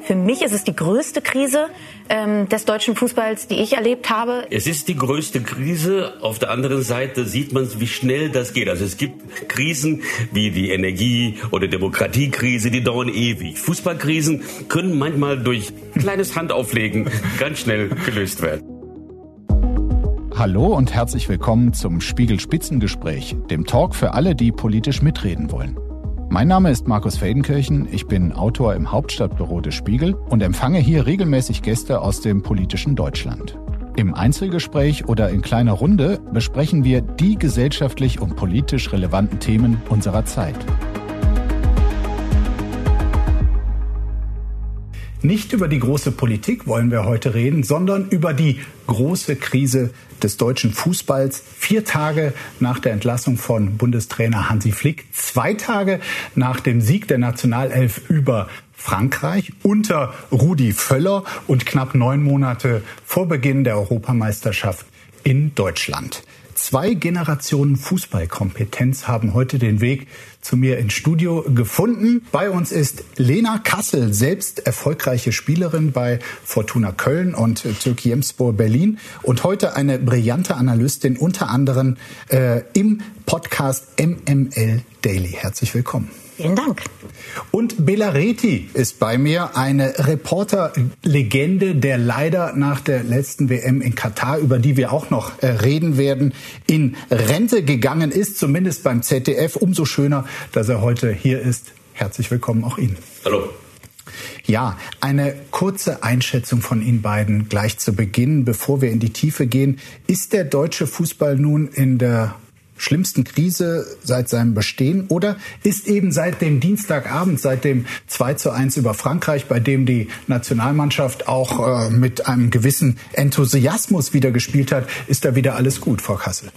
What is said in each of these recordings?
Für mich ist es die größte Krise ähm, des deutschen Fußballs, die ich erlebt habe. Es ist die größte Krise. Auf der anderen Seite sieht man, wie schnell das geht. Also es gibt Krisen wie die Energie- oder Demokratiekrise, die dauern ewig. Fußballkrisen können manchmal durch kleines Handauflegen ganz schnell gelöst werden. Hallo und herzlich willkommen zum Spiegel Spitzengespräch, dem Talk für alle, die politisch mitreden wollen. Mein Name ist Markus Feldenkirchen, ich bin Autor im Hauptstadtbüro des Spiegel und empfange hier regelmäßig Gäste aus dem politischen Deutschland. Im Einzelgespräch oder in kleiner Runde besprechen wir die gesellschaftlich und politisch relevanten Themen unserer Zeit. Nicht über die große Politik wollen wir heute reden, sondern über die große Krise des deutschen Fußballs. Vier Tage nach der Entlassung von Bundestrainer Hansi Flick, zwei Tage nach dem Sieg der Nationalelf über Frankreich unter Rudi Völler und knapp neun Monate vor Beginn der Europameisterschaft in Deutschland. Zwei Generationen Fußballkompetenz haben heute den Weg zu mir ins Studio gefunden. Bei uns ist Lena Kassel, selbst erfolgreiche Spielerin bei Fortuna Köln und Türkiyemspor Berlin und heute eine brillante Analystin, unter anderem äh, im Podcast MML Daily. Herzlich willkommen. Vielen Dank. Und Bela Reti ist bei mir, eine Reporterlegende, der leider nach der letzten WM in Katar, über die wir auch noch äh, reden werden, in Rente gegangen ist, zumindest beim ZDF. Umso schöner, dass er heute hier ist. Herzlich willkommen auch Ihnen. Hallo. Ja, eine kurze Einschätzung von Ihnen beiden gleich zu Beginn, bevor wir in die Tiefe gehen. Ist der deutsche Fußball nun in der schlimmsten Krise seit seinem Bestehen oder ist eben seit dem Dienstagabend, seit dem 2 zu 1 über Frankreich, bei dem die Nationalmannschaft auch äh, mit einem gewissen Enthusiasmus wieder gespielt hat, ist da wieder alles gut, Frau Kassel?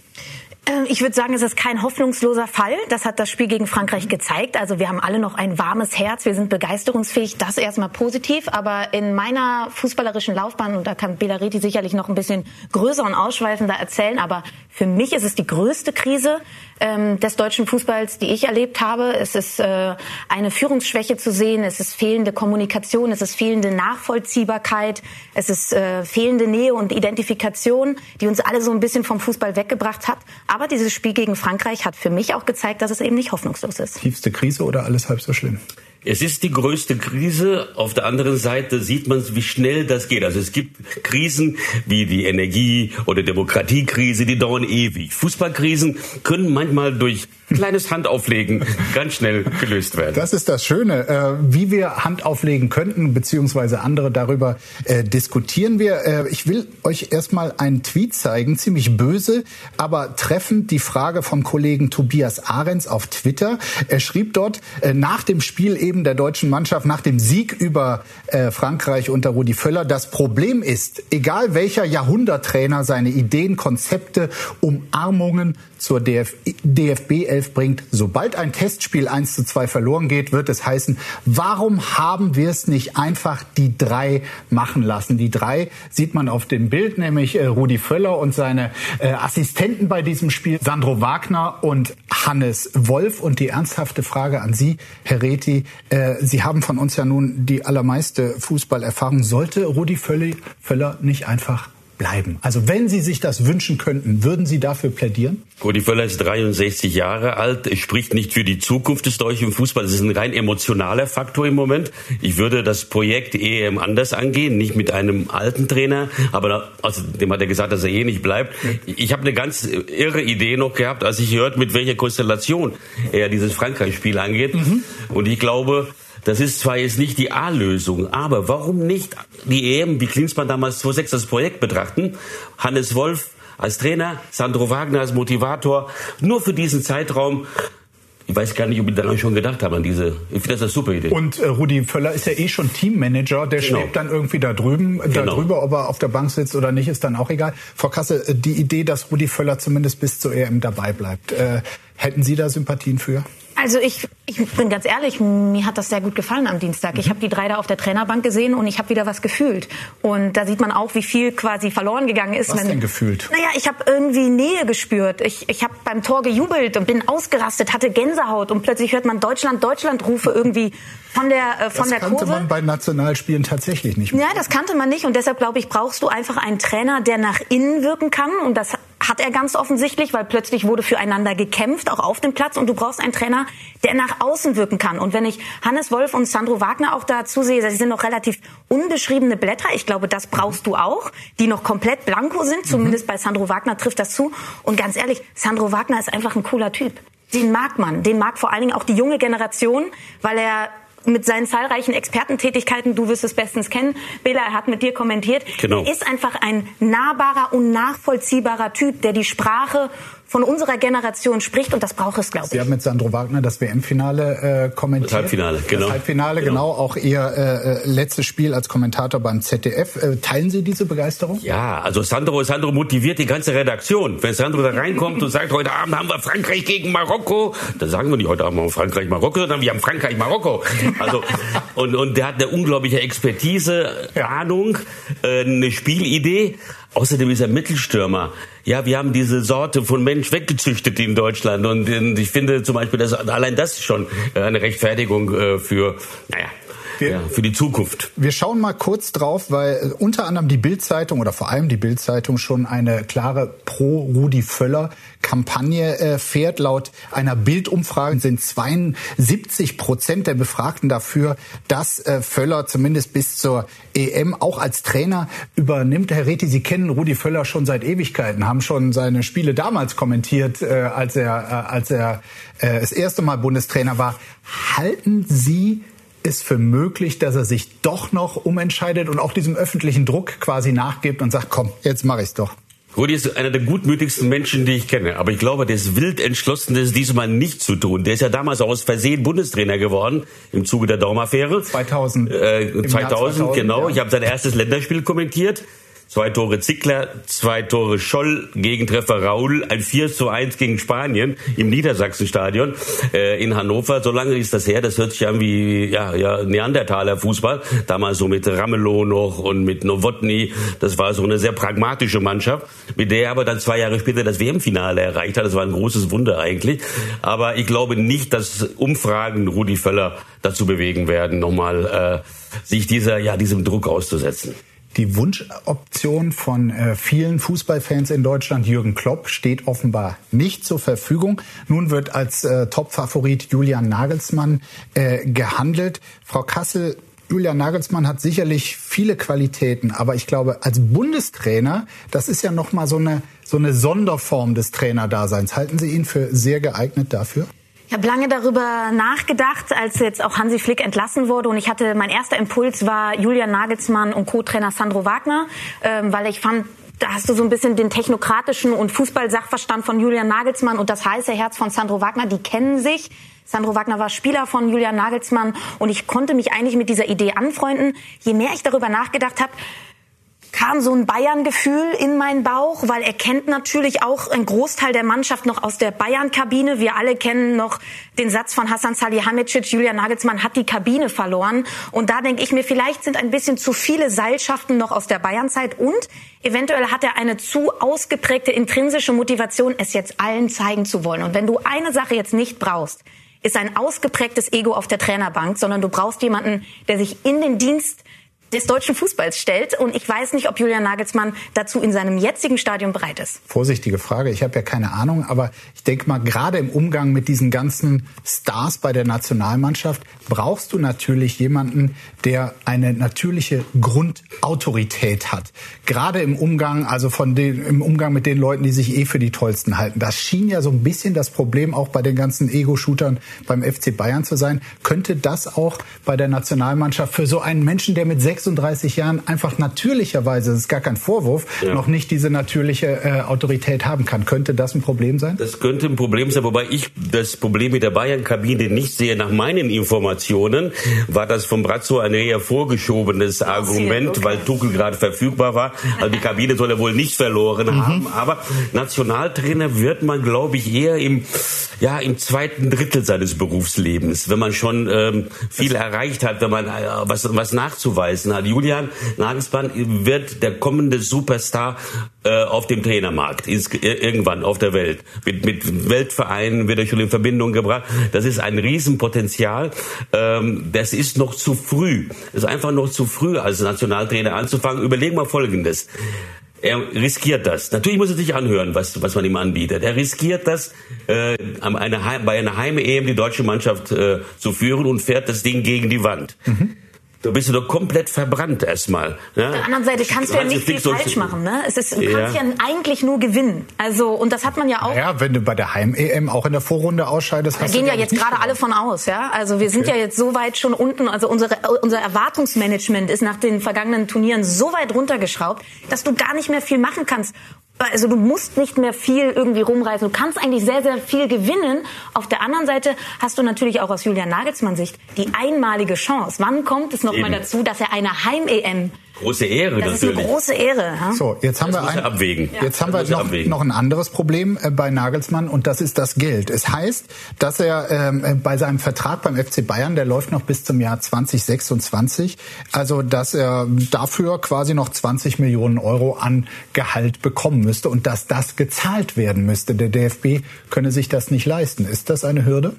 Ähm, ich würde sagen, es ist kein hoffnungsloser Fall. Das hat das Spiel gegen Frankreich gezeigt. Also wir haben alle noch ein warmes Herz, wir sind begeisterungsfähig. Das erstmal positiv. Aber in meiner fußballerischen Laufbahn, und da kann Belareti sicherlich noch ein bisschen größer und ausschweifender erzählen, aber für mich ist es die größte Krise ähm, des deutschen Fußballs, die ich erlebt habe. Es ist äh, eine Führungsschwäche zu sehen, es ist fehlende Kommunikation, es ist fehlende Nachvollziehbarkeit, es ist äh, fehlende Nähe und Identifikation, die uns alle so ein bisschen vom Fußball weggebracht hat. Aber dieses Spiel gegen Frankreich hat für mich auch gezeigt, dass es eben nicht hoffnungslos ist. Tiefste Krise oder alles halb so schlimm? Es ist die größte Krise. Auf der anderen Seite sieht man, wie schnell das geht. Also es gibt Krisen wie die Energie- oder Demokratiekrise, die dauern ewig. Fußballkrisen können manchmal durch kleines Handauflegen ganz schnell gelöst werden. Das ist das Schöne. Äh, wie wir Hand auflegen könnten, beziehungsweise andere darüber äh, diskutieren wir. Äh, ich will euch erstmal einen Tweet zeigen, ziemlich böse, aber treffend die Frage vom Kollegen Tobias Ahrens auf Twitter. Er schrieb dort nach dem Spiel eben Leben der deutschen Mannschaft nach dem Sieg über äh, Frankreich unter Rudi Völler. Das Problem ist, egal welcher Jahrhunderttrainer seine Ideen, Konzepte, Umarmungen zur DF DFB 11 bringt, sobald ein Testspiel 1 zu 2 verloren geht, wird es heißen, warum haben wir es nicht einfach die drei machen lassen? Die drei sieht man auf dem Bild, nämlich äh, Rudi Völler und seine äh, Assistenten bei diesem Spiel, Sandro Wagner und Hannes Wolf. Und die ernsthafte Frage an Sie, Herr Reti, äh, Sie haben von uns ja nun die allermeiste Fußballerfahrung. Sollte Rudi Völler nicht einfach bleiben? Also wenn Sie sich das wünschen könnten, würden Sie dafür plädieren? Rudi Völler ist 63 Jahre alt. Spricht nicht für die Zukunft des deutschen Fußballs. Es ist ein rein emotionaler Faktor im Moment. Ich würde das Projekt EM anders angehen, nicht mit einem alten Trainer, aber außerdem hat er gesagt, dass er eh nicht bleibt. Ich habe eine ganz irre Idee noch gehabt, als ich hört, mit welcher Konstellation er dieses Frankreich-Spiel angeht. Mhm. Und ich glaube, das ist zwar jetzt nicht die A-Lösung, aber warum nicht die EM, wie Klinsmann damals 2006 das Projekt betrachten? Hannes Wolf als Trainer, Sandro Wagner als Motivator, nur für diesen Zeitraum. Ich weiß gar nicht, ob ich daran schon gedacht habe, an diese. Ich finde das eine super Idee. Und äh, Rudi Völler ist ja eh schon Teammanager, der genau. schwebt dann irgendwie da drüben, genau. da drüber, ob er auf der Bank sitzt oder nicht, ist dann auch egal. Frau Kasse, äh, die Idee, dass Rudi Völler zumindest bis zur EM dabei bleibt, äh, hätten Sie da Sympathien für? Also ich, ich bin ganz ehrlich, mir hat das sehr gut gefallen am Dienstag. Ich habe die drei da auf der Trainerbank gesehen und ich habe wieder was gefühlt. Und da sieht man auch, wie viel quasi verloren gegangen ist. Was wenn, denn gefühlt? Naja, ich habe irgendwie Nähe gespürt. Ich, ich habe beim Tor gejubelt und bin ausgerastet, hatte Gänsehaut und plötzlich hört man Deutschland, Deutschland Rufe irgendwie von der äh, von das der kannte Kurve. man bei Nationalspielen tatsächlich nicht mehr. Ja, das kannte man nicht und deshalb glaube ich, brauchst du einfach einen Trainer, der nach innen wirken kann und das hat er ganz offensichtlich, weil plötzlich wurde füreinander gekämpft, auch auf dem Platz und du brauchst einen Trainer, der nach außen wirken kann. Und wenn ich Hannes Wolf und Sandro Wagner auch dazu sehe, sie sind noch relativ unbeschriebene Blätter. Ich glaube, das brauchst du auch, die noch komplett blanko sind. Zumindest mhm. bei Sandro Wagner trifft das zu. Und ganz ehrlich, Sandro Wagner ist einfach ein cooler Typ. Den mag man. Den mag vor allen Dingen auch die junge Generation, weil er mit seinen zahlreichen Expertentätigkeiten, du wirst es bestens kennen, Bela, er hat mit dir kommentiert, genau. er ist einfach ein nahbarer und nachvollziehbarer Typ, der die Sprache von unserer Generation spricht und das braucht es, glaube ich. Sie haben mit Sandro Wagner das WM-Finale äh, kommentiert. Das Halbfinale, genau. Das Halbfinale, genau. genau. Auch Ihr äh, äh letztes Spiel als Kommentator beim ZDF. Äh, teilen Sie diese Begeisterung? Ja, also Sandro, Sandro motiviert die ganze Redaktion. Wenn Sandro da reinkommt und sagt, heute Abend haben wir Frankreich gegen Marokko, dann sagen wir nicht heute Abend haben wir Frankreich Marokko, sondern wir haben Frankreich Marokko. Also und und der hat eine unglaubliche Expertise, ja. Ahnung, äh, eine Spielidee. Außerdem ist er Mittelstürmer. Ja, wir haben diese Sorte von Mensch weggezüchtet in Deutschland. Und ich finde zum Beispiel, dass allein das schon eine Rechtfertigung äh, für, naja, wir, ja, für die Zukunft. Wir schauen mal kurz drauf, weil unter anderem die Bildzeitung oder vor allem die Bildzeitung schon eine klare pro Rudi Völler Kampagne äh, fährt. Laut einer Bildumfrage sind 72 Prozent der Befragten dafür, dass äh, Völler zumindest bis zur EM auch als Trainer übernimmt. Herr Reti, Sie kennen Rudi Völler schon seit Ewigkeiten, haben schon seine Spiele damals kommentiert, äh, als er, äh, als er äh, das erste Mal Bundestrainer war. Halten Sie es für möglich, dass er sich doch noch umentscheidet und auch diesem öffentlichen Druck quasi nachgibt und sagt, komm, jetzt mache ich's doch. Rudi ist einer der gutmütigsten Menschen, die ich kenne. Aber ich glaube, der ist wild entschlossen, das diesmal nicht zu tun. Der ist ja damals aus Versehen Bundestrainer geworden im Zuge der Daumaffäre. 2000. Äh, 2000, 2000, genau. Ja. Ich habe sein erstes Länderspiel kommentiert. Zwei Tore Zickler, zwei Tore Scholl, Gegentreffer Raul, ein 4 zu 1 gegen Spanien im Niedersachsenstadion äh, in Hannover. So lange ist das her, das hört sich an wie ja, ja, Neandertaler Fußball. Damals so mit Ramelow noch und mit Nowotny. Das war so eine sehr pragmatische Mannschaft, mit der er aber dann zwei Jahre später das WM-Finale erreicht hat. Das war ein großes Wunder eigentlich. Aber ich glaube nicht, dass Umfragen Rudi Völler dazu bewegen werden, nochmal äh, sich dieser, ja, diesem Druck auszusetzen. Die Wunschoption von äh, vielen Fußballfans in Deutschland, Jürgen Klopp, steht offenbar nicht zur Verfügung. Nun wird als äh, Topfavorit Julian Nagelsmann äh, gehandelt. Frau Kassel, Julian Nagelsmann hat sicherlich viele Qualitäten, aber ich glaube, als Bundestrainer, das ist ja noch mal so eine so eine Sonderform des Trainerdaseins. Halten Sie ihn für sehr geeignet dafür? Ich habe lange darüber nachgedacht, als jetzt auch Hansi Flick entlassen wurde. Und ich hatte, mein erster Impuls war Julian Nagelsmann und Co-Trainer Sandro Wagner, ähm, weil ich fand, da hast du so ein bisschen den technokratischen und Fußballsachverstand von Julian Nagelsmann und das heiße Herz von Sandro Wagner, die kennen sich. Sandro Wagner war Spieler von Julian Nagelsmann und ich konnte mich eigentlich mit dieser Idee anfreunden. Je mehr ich darüber nachgedacht habe, kam so ein Bayern-Gefühl in meinen Bauch, weil er kennt natürlich auch einen Großteil der Mannschaft noch aus der Bayern-Kabine. Wir alle kennen noch den Satz von Hassan Salihamidzic, Julian Nagelsmann hat die Kabine verloren. Und da denke ich mir, vielleicht sind ein bisschen zu viele Seilschaften noch aus der Bayern-Zeit und eventuell hat er eine zu ausgeprägte intrinsische Motivation, es jetzt allen zeigen zu wollen. Und wenn du eine Sache jetzt nicht brauchst, ist ein ausgeprägtes Ego auf der Trainerbank, sondern du brauchst jemanden, der sich in den Dienst des deutschen Fußballs stellt. Und ich weiß nicht, ob Julian Nagelsmann dazu in seinem jetzigen Stadium bereit ist. Vorsichtige Frage. Ich habe ja keine Ahnung, aber ich denke mal, gerade im Umgang mit diesen ganzen Stars bei der Nationalmannschaft brauchst du natürlich jemanden, der eine natürliche Grundautorität hat. Gerade im Umgang, also von den, im Umgang mit den Leuten, die sich eh für die tollsten halten. Das schien ja so ein bisschen das Problem auch bei den ganzen Ego-Shootern beim FC Bayern zu sein. Könnte das auch bei der Nationalmannschaft für so einen Menschen, der mit sechs 36 Jahren einfach natürlicherweise, das ist gar kein Vorwurf, ja. noch nicht diese natürliche äh, Autorität haben kann. Könnte das ein Problem sein? Das könnte ein Problem sein, wobei ich das Problem mit der Bayern-Kabine nicht sehe. Nach meinen Informationen war das vom Brazzo ein eher vorgeschobenes Argument, okay. weil Tuchel gerade verfügbar war. Also die Kabine soll er wohl nicht verloren mhm. haben. Aber Nationaltrainer wird man, glaube ich, eher im, ja, im zweiten Drittel seines Berufslebens, wenn man schon ähm, viel erreicht hat, wenn man äh, was, was nachzuweisen hat. Julian Nagelsmann wird der kommende Superstar äh, auf dem Trainermarkt ist, irgendwann auf der Welt. Mit, mit Weltvereinen wird er schon in Verbindung gebracht. Das ist ein Riesenpotenzial. Ähm, das ist noch zu früh. Das ist einfach noch zu früh, als Nationaltrainer anzufangen. Überleg mal Folgendes. Er riskiert das. Natürlich muss er sich anhören, was, was man ihm anbietet. Er riskiert das, äh, eine, bei einer Heim-EM die deutsche Mannschaft äh, zu führen und fährt das Ding gegen die Wand. Mhm. Du bist du doch komplett verbrannt erstmal. Ja? Auf der anderen Seite kannst du ja nicht viel falsch machen. Ne? Es ist, du ja. kannst ja eigentlich nur gewinnen. Also und das hat man ja auch. Ja, wenn du bei der Heim-EM auch in der Vorrunde ausscheidest, da gehen ja jetzt gerade alle von aus. Ja, also wir sind okay. ja jetzt so weit schon unten. Also unsere, unser Erwartungsmanagement ist nach den vergangenen Turnieren so weit runtergeschraubt, dass du gar nicht mehr viel machen kannst. Also du musst nicht mehr viel irgendwie rumreißen. Du kannst eigentlich sehr, sehr viel gewinnen. Auf der anderen Seite hast du natürlich auch aus Julian Nagelsmann Sicht die einmalige Chance. Wann kommt es nochmal dazu, dass er eine Heim-EM Große Ehre das natürlich. ist eine große Ehre. Ha? So, jetzt haben das wir ein, abwägen. Jetzt haben wir noch, noch, ein anderes Problem äh, bei Nagelsmann und das ist das Geld. Es heißt, dass er ähm, äh, bei seinem Vertrag beim FC Bayern, der läuft noch bis zum Jahr 2026, also dass er dafür quasi noch 20 Millionen Euro an Gehalt bekommen müsste und dass das gezahlt werden müsste. Der DFB könne sich das nicht leisten. Ist das eine Hürde?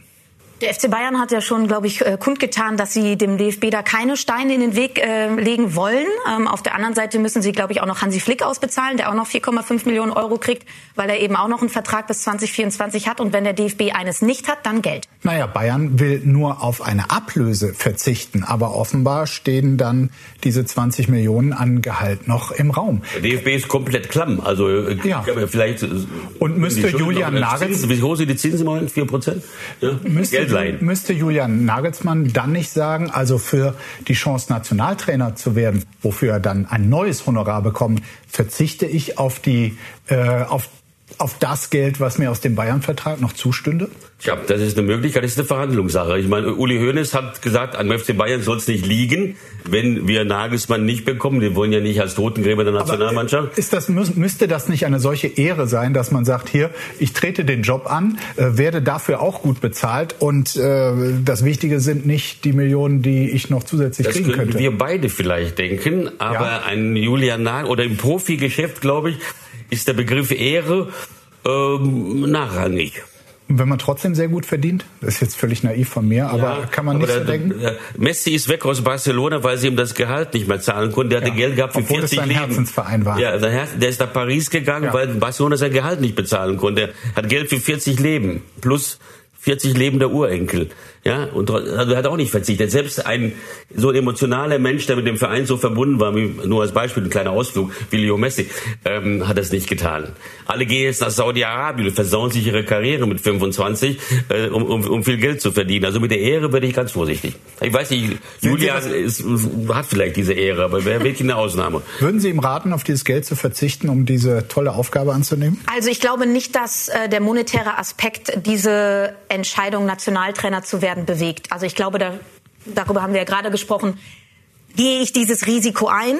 Der FC Bayern hat ja schon, glaube ich, äh, kundgetan, dass sie dem DFB da keine Steine in den Weg äh, legen wollen. Ähm, auf der anderen Seite müssen sie, glaube ich, auch noch Hansi Flick ausbezahlen, der auch noch 4,5 Millionen Euro kriegt, weil er eben auch noch einen Vertrag bis 2024 hat. Und wenn der DFB eines nicht hat, dann Geld. Naja, Bayern will nur auf eine Ablöse verzichten. Aber offenbar stehen dann diese 20 Millionen an Gehalt noch im Raum. Der DFB ist komplett klamm. Also äh, ja. vielleicht. Äh, Und müsste Julian Nagelsmann. Wie hoch sind die Zinsen im Moment? 4 Prozent? Ja? Müsste Geld leihen. Müsste Julian Nagelsmann dann nicht sagen, also für die Chance, Nationaltrainer zu werden, wofür er dann ein neues Honorar bekommt, verzichte ich auf die, äh, auf auf das Geld, was mir aus dem Bayern-Vertrag noch zustünde? Ja, das ist eine Möglichkeit, das ist eine Verhandlungssache. Ich meine, Uli Hoeneß hat gesagt, an FC Bayern soll es nicht liegen, wenn wir Nagelsmann nicht bekommen. Wir wollen ja nicht als Totengräber der Nationalmannschaft. Aber ist das, müsste das nicht eine solche Ehre sein, dass man sagt, hier, ich trete den Job an, äh, werde dafür auch gut bezahlt und äh, das Wichtige sind nicht die Millionen, die ich noch zusätzlich das kriegen könnte. Das wir beide vielleicht denken, aber ja. ein Julian Nagel oder im Profigeschäft, glaube ich, ist der Begriff Ehre ähm, nachrangig. Wenn man trotzdem sehr gut verdient, das ist jetzt völlig naiv von mir, aber ja, kann man nicht der, so denken? Der Messi ist weg aus Barcelona, weil sie ihm das Gehalt nicht mehr zahlen konnten. Der ja, hatte Geld gehabt für Obwohl 40 es sein Leben. Herzensverein war. Ja, der ist nach Paris gegangen, ja. weil Barcelona sein Gehalt nicht bezahlen konnte. Er hat Geld für 40 Leben plus 40 lebender Urenkel. Ja, und also hat auch nicht verzichtet. Selbst ein so ein emotionaler Mensch, der mit dem Verein so verbunden war, wie, nur als Beispiel ein kleiner Ausflug, wie Leo Messi, ähm, hat das nicht getan. Alle gehen jetzt nach Saudi-Arabien und versauen sich ihre Karriere mit 25, äh, um, um, um viel Geld zu verdienen. Also mit der Ehre werde ich ganz vorsichtig. Ich weiß nicht, Julian ist, hat vielleicht diese Ehre, aber wäre wirklich eine Ausnahme. Würden Sie ihm raten, auf dieses Geld zu verzichten, um diese tolle Aufgabe anzunehmen? Also ich glaube nicht, dass äh, der monetäre Aspekt diese Entscheidung, Nationaltrainer zu werden, bewegt. Also ich glaube, da, darüber haben wir ja gerade gesprochen. Gehe ich dieses Risiko ein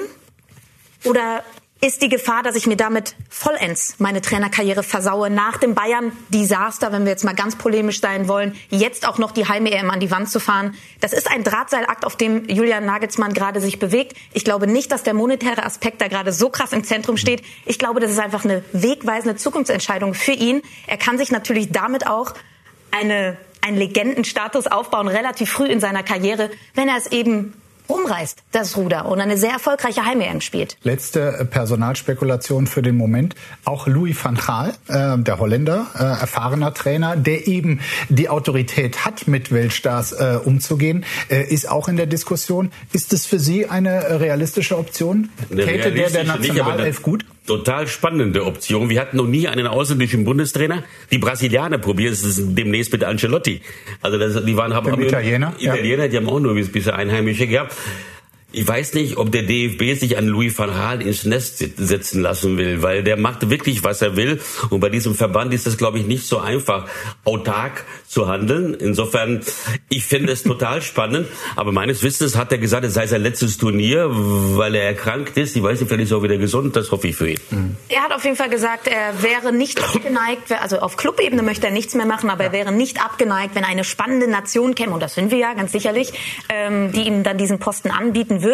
oder ist die Gefahr, dass ich mir damit vollends meine Trainerkarriere versaue, nach dem Bayern-Desaster, wenn wir jetzt mal ganz polemisch sein wollen, jetzt auch noch die Heim-EM an die Wand zu fahren. Das ist ein Drahtseilakt, auf dem Julian Nagelsmann gerade sich bewegt. Ich glaube nicht, dass der monetäre Aspekt da gerade so krass im Zentrum steht. Ich glaube, das ist einfach eine wegweisende Zukunftsentscheidung für ihn. Er kann sich natürlich damit auch eine einen Legendenstatus aufbauen, relativ früh in seiner Karriere, wenn er es eben umreißt, das Ruder, und eine sehr erfolgreiche Heim-EM spielt. Letzte Personalspekulation für den Moment. Auch Louis van Gaal, äh, der Holländer, äh, erfahrener Trainer, der eben die Autorität hat, mit Weltstars äh, umzugehen, äh, ist auch in der Diskussion. Ist es für Sie eine realistische Option? Täte der der Nationalelf gut? Total spannende Option. Wir hatten noch nie einen ausländischen Bundestrainer. Die Brasilianer probieren es demnächst mit Ancelotti. Also das, die waren haben Italiener, Italiener, ja. die haben auch nur bisher Einheimische gehabt. Ich weiß nicht, ob der DFB sich an Louis van Gaal ins Nest setzen lassen will, weil der macht wirklich, was er will. Und bei diesem Verband ist es, glaube ich, nicht so einfach, autark zu handeln. Insofern, ich finde es total spannend. Aber meines Wissens hat er gesagt, es sei sein letztes Turnier, weil er erkrankt ist. Ich weiß nicht, vielleicht ist er auch wieder gesund. Das hoffe ich für ihn. Mhm. Er hat auf jeden Fall gesagt, er wäre nicht abgeneigt, also auf Clubebene möchte er nichts mehr machen, aber er wäre nicht abgeneigt, wenn eine spannende Nation käme, und das sind wir ja ganz sicherlich, ähm, die ihm dann diesen Posten anbieten würde.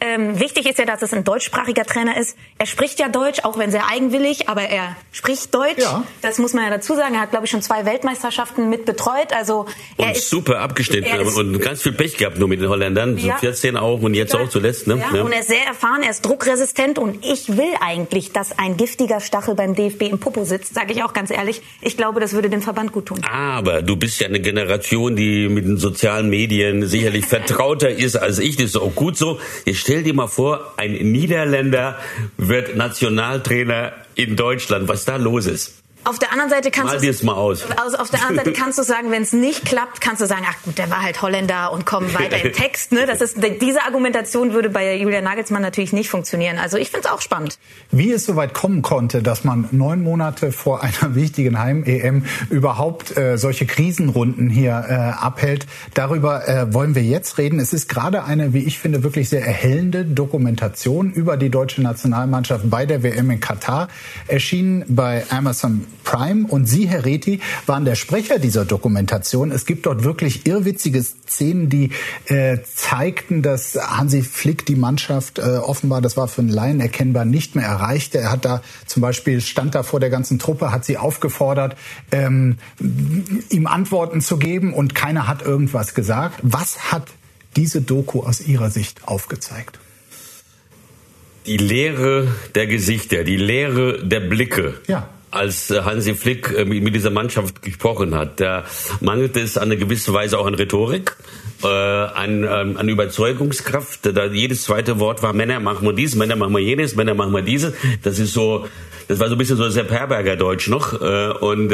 Ähm, wichtig ist ja, dass es ein deutschsprachiger Trainer ist. Er spricht ja Deutsch, auch wenn sehr eigenwillig, aber er spricht Deutsch. Ja. Das muss man ja dazu sagen. Er hat, glaube ich, schon zwei Weltmeisterschaften mit betreut. Also er und ist super abgeschnitten und ganz viel Pech gehabt nur mit den Holländern. Ja. So 14 auch und jetzt ja. auch zuletzt. Ne? Ja. Und er ist sehr erfahren, er ist druckresistent und ich will eigentlich, dass ein giftiger Stachel beim DFB im Popo sitzt, sage ich auch ganz ehrlich. Ich glaube, das würde dem Verband gut tun. Aber du bist ja eine Generation, die mit den sozialen Medien sicherlich vertrauter ist als ich. Das ist auch gut so. Jetzt stell dir mal vor, ein Niederländer wird Nationaltrainer in Deutschland. Was da los ist? Auf der anderen Seite kannst Mal du mal aus. Also auf der anderen Seite kannst du sagen, wenn es nicht klappt, kannst du sagen, ach gut, der war halt Holländer und komm weiter im Text. Ne? Das ist diese Argumentation würde bei Julian Nagelsmann natürlich nicht funktionieren. Also ich finde es auch spannend. Wie es soweit kommen konnte, dass man neun Monate vor einer wichtigen Heim-EM überhaupt äh, solche Krisenrunden hier äh, abhält, darüber äh, wollen wir jetzt reden. Es ist gerade eine, wie ich finde, wirklich sehr erhellende Dokumentation über die deutsche Nationalmannschaft bei der WM in Katar erschienen bei Amazon Prime und Sie, Herr Reti, waren der Sprecher dieser Dokumentation. Es gibt dort wirklich irrwitzige Szenen, die äh, zeigten, dass Hansi Flick die Mannschaft äh, offenbar, das war für einen Laien erkennbar, nicht mehr erreichte. Er hat da zum Beispiel, stand da vor der ganzen Truppe, hat sie aufgefordert, ähm, ihm Antworten zu geben und keiner hat irgendwas gesagt. Was hat diese Doku aus Ihrer Sicht aufgezeigt? Die Leere der Gesichter, die Leere der Blicke. Ja als äh, Hansi Flick äh, mit dieser Mannschaft gesprochen hat. Da mangelte es an einer gewissen Weise auch an Rhetorik, äh, an, ähm, an Überzeugungskraft. Da jedes zweite Wort war Männer machen wir dies, Männer machen wir jenes, Männer machen wir dieses. Das ist so, das war so ein bisschen so Sepp Herberger Deutsch noch. Und,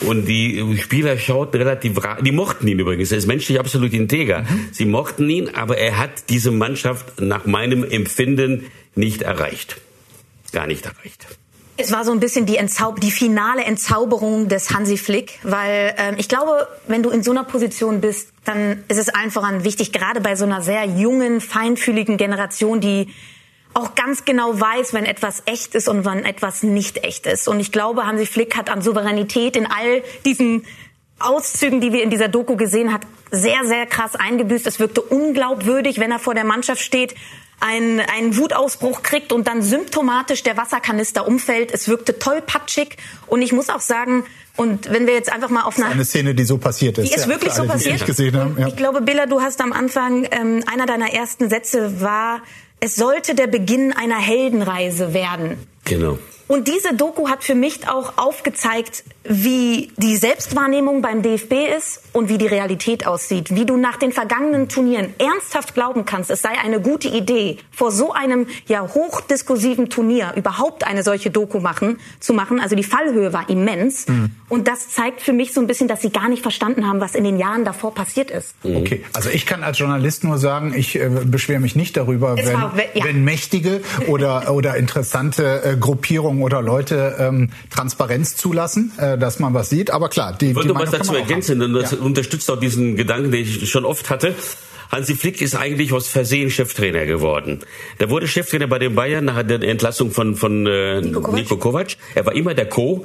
und die Spieler schauten relativ, die mochten ihn übrigens. Er ist menschlich absolut integer. Sie mochten ihn, aber er hat diese Mannschaft nach meinem Empfinden nicht erreicht. Gar nicht erreicht. Es war so ein bisschen die, Entzauber die finale Entzauberung des Hansi Flick, weil ähm, ich glaube, wenn du in so einer Position bist, dann ist es einfach an wichtig, gerade bei so einer sehr jungen, feinfühligen Generation, die auch ganz genau weiß, wenn etwas echt ist und wann etwas nicht echt ist. Und ich glaube, Hansi Flick hat an Souveränität in all diesen Auszügen, die wir in dieser Doku gesehen hat, sehr, sehr krass eingebüßt. Es wirkte unglaubwürdig, wenn er vor der Mannschaft steht einen, einen Wutausbruch kriegt und dann symptomatisch der Wasserkanister umfällt. Es wirkte tollpatschig und ich muss auch sagen, und wenn wir jetzt einfach mal auf eine, eine Szene, die so passiert ist, die ist ja, wirklich so alle, passiert. Gesehen haben, ja. Ich glaube, Billa, du hast am Anfang ähm, einer deiner ersten Sätze war, es sollte der Beginn einer Heldenreise werden. Genau. Und diese Doku hat für mich auch aufgezeigt, wie die Selbstwahrnehmung beim DFB ist und wie die Realität aussieht. Wie du nach den vergangenen Turnieren ernsthaft glauben kannst, es sei eine gute Idee, vor so einem ja hochdiskursiven Turnier überhaupt eine solche Doku machen, zu machen. Also die Fallhöhe war immens. Mhm. Und das zeigt für mich so ein bisschen, dass sie gar nicht verstanden haben, was in den Jahren davor passiert ist. Mhm. Okay, also ich kann als Journalist nur sagen, ich äh, beschwere mich nicht darüber, wenn, war, ja. wenn mächtige oder, oder interessante äh, Gruppierungen Gruppierungen oder Leute ähm, Transparenz zulassen, äh, dass man was sieht. Aber klar, die, ich wollte die was dazu ergänzen, und das ja. unterstützt auch diesen Gedanken, den ich schon oft hatte. Hansi Flick ist eigentlich aus Versehen Cheftrainer geworden. Der wurde Cheftrainer bei den Bayern nach der Entlassung von, von äh, Nico, Kovac. Nico Kovac. Er war immer der Co.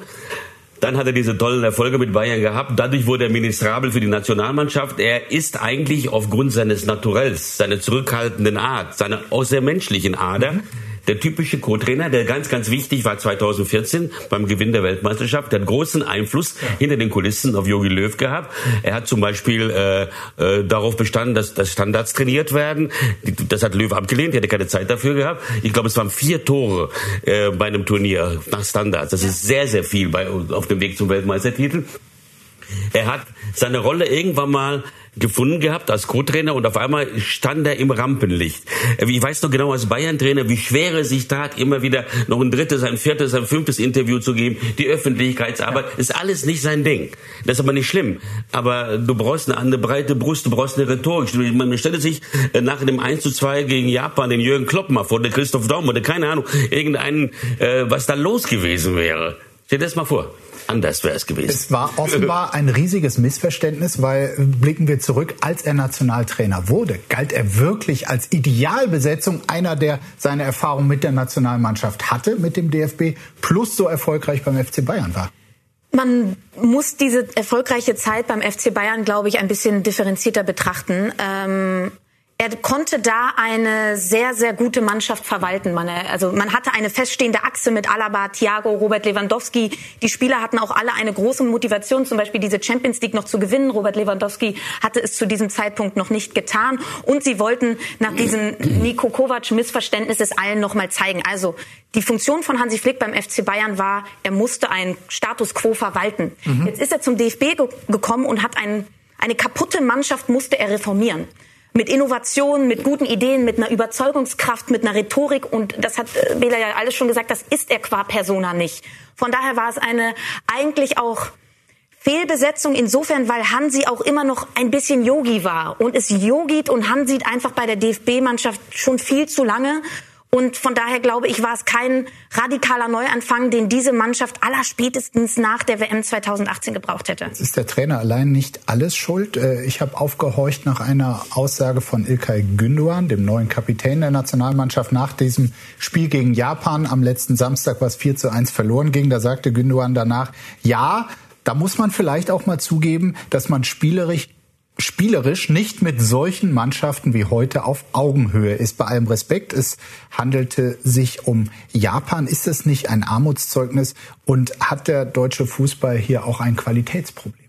Dann hat er diese tollen Erfolge mit Bayern gehabt. Dadurch wurde er ministrabel für die Nationalmannschaft. Er ist eigentlich aufgrund seines Naturells, seiner zurückhaltenden Art, seiner auch sehr menschlichen Ader, mhm der typische Co-Trainer, der ganz, ganz wichtig war 2014 beim Gewinn der Weltmeisterschaft. Der hat großen Einfluss hinter den Kulissen auf Jogi Löw gehabt. Er hat zum Beispiel äh, äh, darauf bestanden, dass, dass Standards trainiert werden. Das hat Löw abgelehnt, er hatte keine Zeit dafür gehabt. Ich glaube, es waren vier Tore äh, bei einem Turnier nach Standards. Das ist sehr, sehr viel bei, auf dem Weg zum Weltmeistertitel. Er hat seine Rolle irgendwann mal gefunden gehabt als Co-Trainer und auf einmal stand er im Rampenlicht. Äh, ich weiß noch genau als Bayern-Trainer, wie schwer es sich tat, immer wieder noch ein drittes, ein viertes, ein fünftes Interview zu geben. Die Öffentlichkeitsarbeit ist alles nicht sein Ding. Das ist aber nicht schlimm. Aber du brauchst eine, eine breite Brust, du brauchst eine Rhetorik. Man stellt sich äh, nach dem 1 zu 2 gegen Japan den Jürgen Klopp mal vor, der Christoph Daum oder keine Ahnung, irgendeinen, äh, was da los gewesen wäre. Stell dir das mal vor. Anders wäre es gewesen. Es war offenbar ein riesiges Missverständnis, weil blicken wir zurück, als er Nationaltrainer wurde, galt er wirklich als Idealbesetzung einer, der seine Erfahrung mit der Nationalmannschaft hatte, mit dem DFB, plus so erfolgreich beim FC Bayern war. Man muss diese erfolgreiche Zeit beim FC Bayern, glaube ich, ein bisschen differenzierter betrachten. Ähm er konnte da eine sehr, sehr gute Mannschaft verwalten. Man, also man hatte eine feststehende Achse mit Alaba, Thiago, Robert Lewandowski. Die Spieler hatten auch alle eine große Motivation, zum Beispiel diese Champions League noch zu gewinnen. Robert Lewandowski hatte es zu diesem Zeitpunkt noch nicht getan. Und sie wollten nach diesem Niko Kovac-Missverständnis es allen nochmal zeigen. Also die Funktion von Hansi Flick beim FC Bayern war, er musste einen Status quo verwalten. Mhm. Jetzt ist er zum DFB ge gekommen und hat einen, eine kaputte Mannschaft musste er reformieren mit Innovation, mit guten Ideen, mit einer Überzeugungskraft, mit einer Rhetorik. Und das hat äh, Bela ja alles schon gesagt, das ist er qua Persona nicht. Von daher war es eine eigentlich auch Fehlbesetzung insofern, weil Hansi auch immer noch ein bisschen Yogi war. Und es yogit und Hansi einfach bei der DFB-Mannschaft schon viel zu lange. Und von daher glaube ich, war es kein radikaler Neuanfang, den diese Mannschaft allerspätestens nach der WM 2018 gebraucht hätte. Jetzt ist der Trainer allein nicht alles schuld. Äh, ich habe aufgehorcht nach einer Aussage von Ilkay Gündoğan, dem neuen Kapitän der Nationalmannschaft, nach diesem Spiel gegen Japan am letzten Samstag, was 4 zu 1 verloren ging. Da sagte Gündoğan danach, ja, da muss man vielleicht auch mal zugeben, dass man spielerisch spielerisch nicht mit solchen Mannschaften wie heute auf Augenhöhe ist. Bei allem Respekt, es handelte sich um Japan. Ist das nicht ein Armutszeugnis und hat der deutsche Fußball hier auch ein Qualitätsproblem?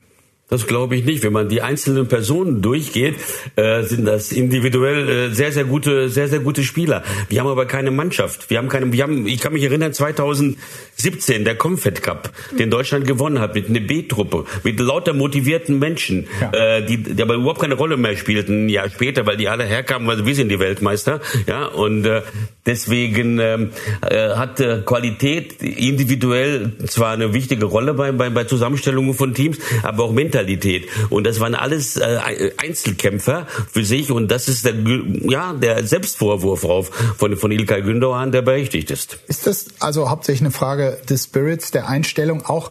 Das glaube ich nicht. Wenn man die einzelnen Personen durchgeht, äh, sind das individuell äh, sehr, sehr gute, sehr, sehr gute Spieler. Wir haben aber keine Mannschaft. Wir haben keine, wir haben, ich kann mich erinnern, 2017, der Confed Cup, den Deutschland gewonnen hat, mit einer B-Truppe, mit lauter motivierten Menschen, ja. äh, die, die aber überhaupt keine Rolle mehr spielten, ein Jahr später, weil die alle herkamen, weil wir sind die Weltmeister, ja, und äh, deswegen ähm, äh, hat äh, Qualität individuell zwar eine wichtige Rolle bei, bei, bei Zusammenstellungen von Teams, aber auch mental Mentalität. Und das waren alles äh, Einzelkämpfer für sich. Und das ist der, ja, der Selbstvorwurf auf von, von Ilkay Gündoğan, der berechtigt ist. Ist das also hauptsächlich eine Frage des Spirits, der Einstellung, auch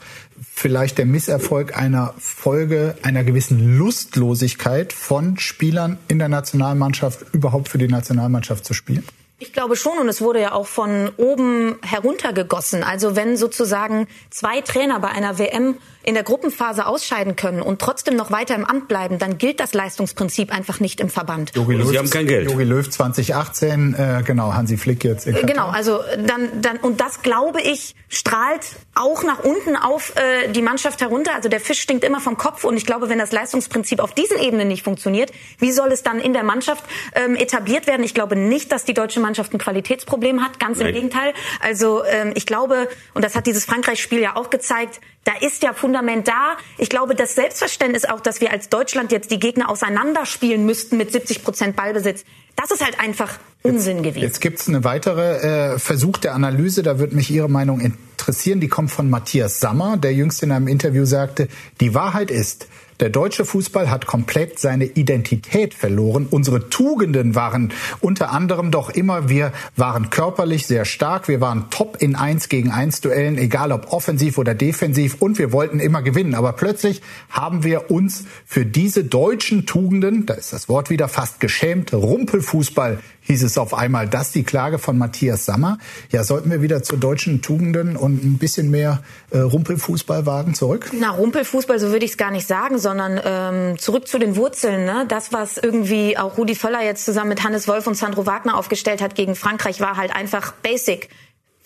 vielleicht der Misserfolg einer Folge einer gewissen Lustlosigkeit von Spielern in der Nationalmannschaft überhaupt für die Nationalmannschaft zu spielen? Ich glaube schon und es wurde ja auch von oben heruntergegossen. Also wenn sozusagen zwei Trainer bei einer WM in der Gruppenphase ausscheiden können und trotzdem noch weiter im Amt bleiben, dann gilt das Leistungsprinzip einfach nicht im Verband. Jogi Löw, Sie haben kein Geld. Jogi Löw 2018, äh, genau, Hansi Flick jetzt. Genau, also dann, dann und das glaube ich strahlt auch nach unten auf äh, die Mannschaft herunter. Also der Fisch stinkt immer vom Kopf und ich glaube, wenn das Leistungsprinzip auf diesen Ebenen nicht funktioniert, wie soll es dann in der Mannschaft ähm, etabliert werden? Ich glaube nicht, dass die deutsche Mannschaft ein Qualitätsproblem hat, ganz im Nein. Gegenteil. Also ähm, ich glaube, und das hat dieses Frankreich-Spiel ja auch gezeigt, da ist ja Fundament da. Ich glaube, das Selbstverständnis auch, dass wir als Deutschland jetzt die Gegner auseinanderspielen müssten mit 70 Prozent Ballbesitz, das ist halt einfach Unsinn jetzt, gewesen. Jetzt gibt es eine weitere äh, Versuch der Analyse, da würde mich Ihre Meinung interessieren. Die kommt von Matthias Sammer, der jüngst in einem Interview sagte, die Wahrheit ist, der deutsche Fußball hat komplett seine Identität verloren. Unsere Tugenden waren unter anderem doch immer, wir waren körperlich sehr stark, wir waren top in 1 gegen 1 Duellen, egal ob offensiv oder defensiv und wir wollten immer gewinnen. Aber plötzlich haben wir uns für diese deutschen Tugenden, da ist das Wort wieder fast geschämt, Rumpelfußball hieß es auf einmal. Das die Klage von Matthias Sammer. Ja, sollten wir wieder zu deutschen Tugenden und ein bisschen mehr äh, Rumpelfußball wagen zurück? Na, Rumpelfußball, so würde ich es gar nicht sagen, sondern ähm, zurück zu den Wurzeln. Ne? Das, was irgendwie auch Rudi Völler jetzt zusammen mit Hannes Wolf und Sandro Wagner aufgestellt hat gegen Frankreich, war halt einfach basic.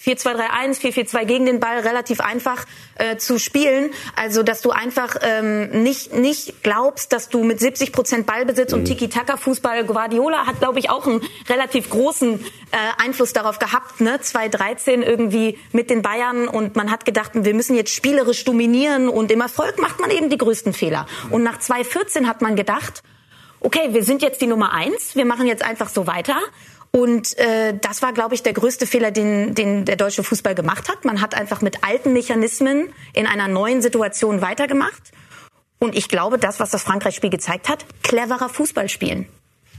4-2-3-1, 4-4-2 gegen den Ball relativ einfach äh, zu spielen. Also, dass du einfach ähm, nicht, nicht glaubst, dass du mit 70 Prozent Ballbesitz mhm. und Tiki-Taka-Fußball, Guardiola hat, glaube ich, auch einen relativ großen äh, Einfluss darauf gehabt, ne? 2013 irgendwie mit den Bayern und man hat gedacht, wir müssen jetzt spielerisch dominieren und im Erfolg macht man eben die größten Fehler. Und nach 2014 hat man gedacht, okay, wir sind jetzt die Nummer eins, wir machen jetzt einfach so weiter. Und äh, das war, glaube ich, der größte Fehler, den, den der deutsche Fußball gemacht hat. Man hat einfach mit alten Mechanismen in einer neuen Situation weitergemacht. Und ich glaube, das, was das Frankreich-Spiel gezeigt hat, cleverer Fußball spielen.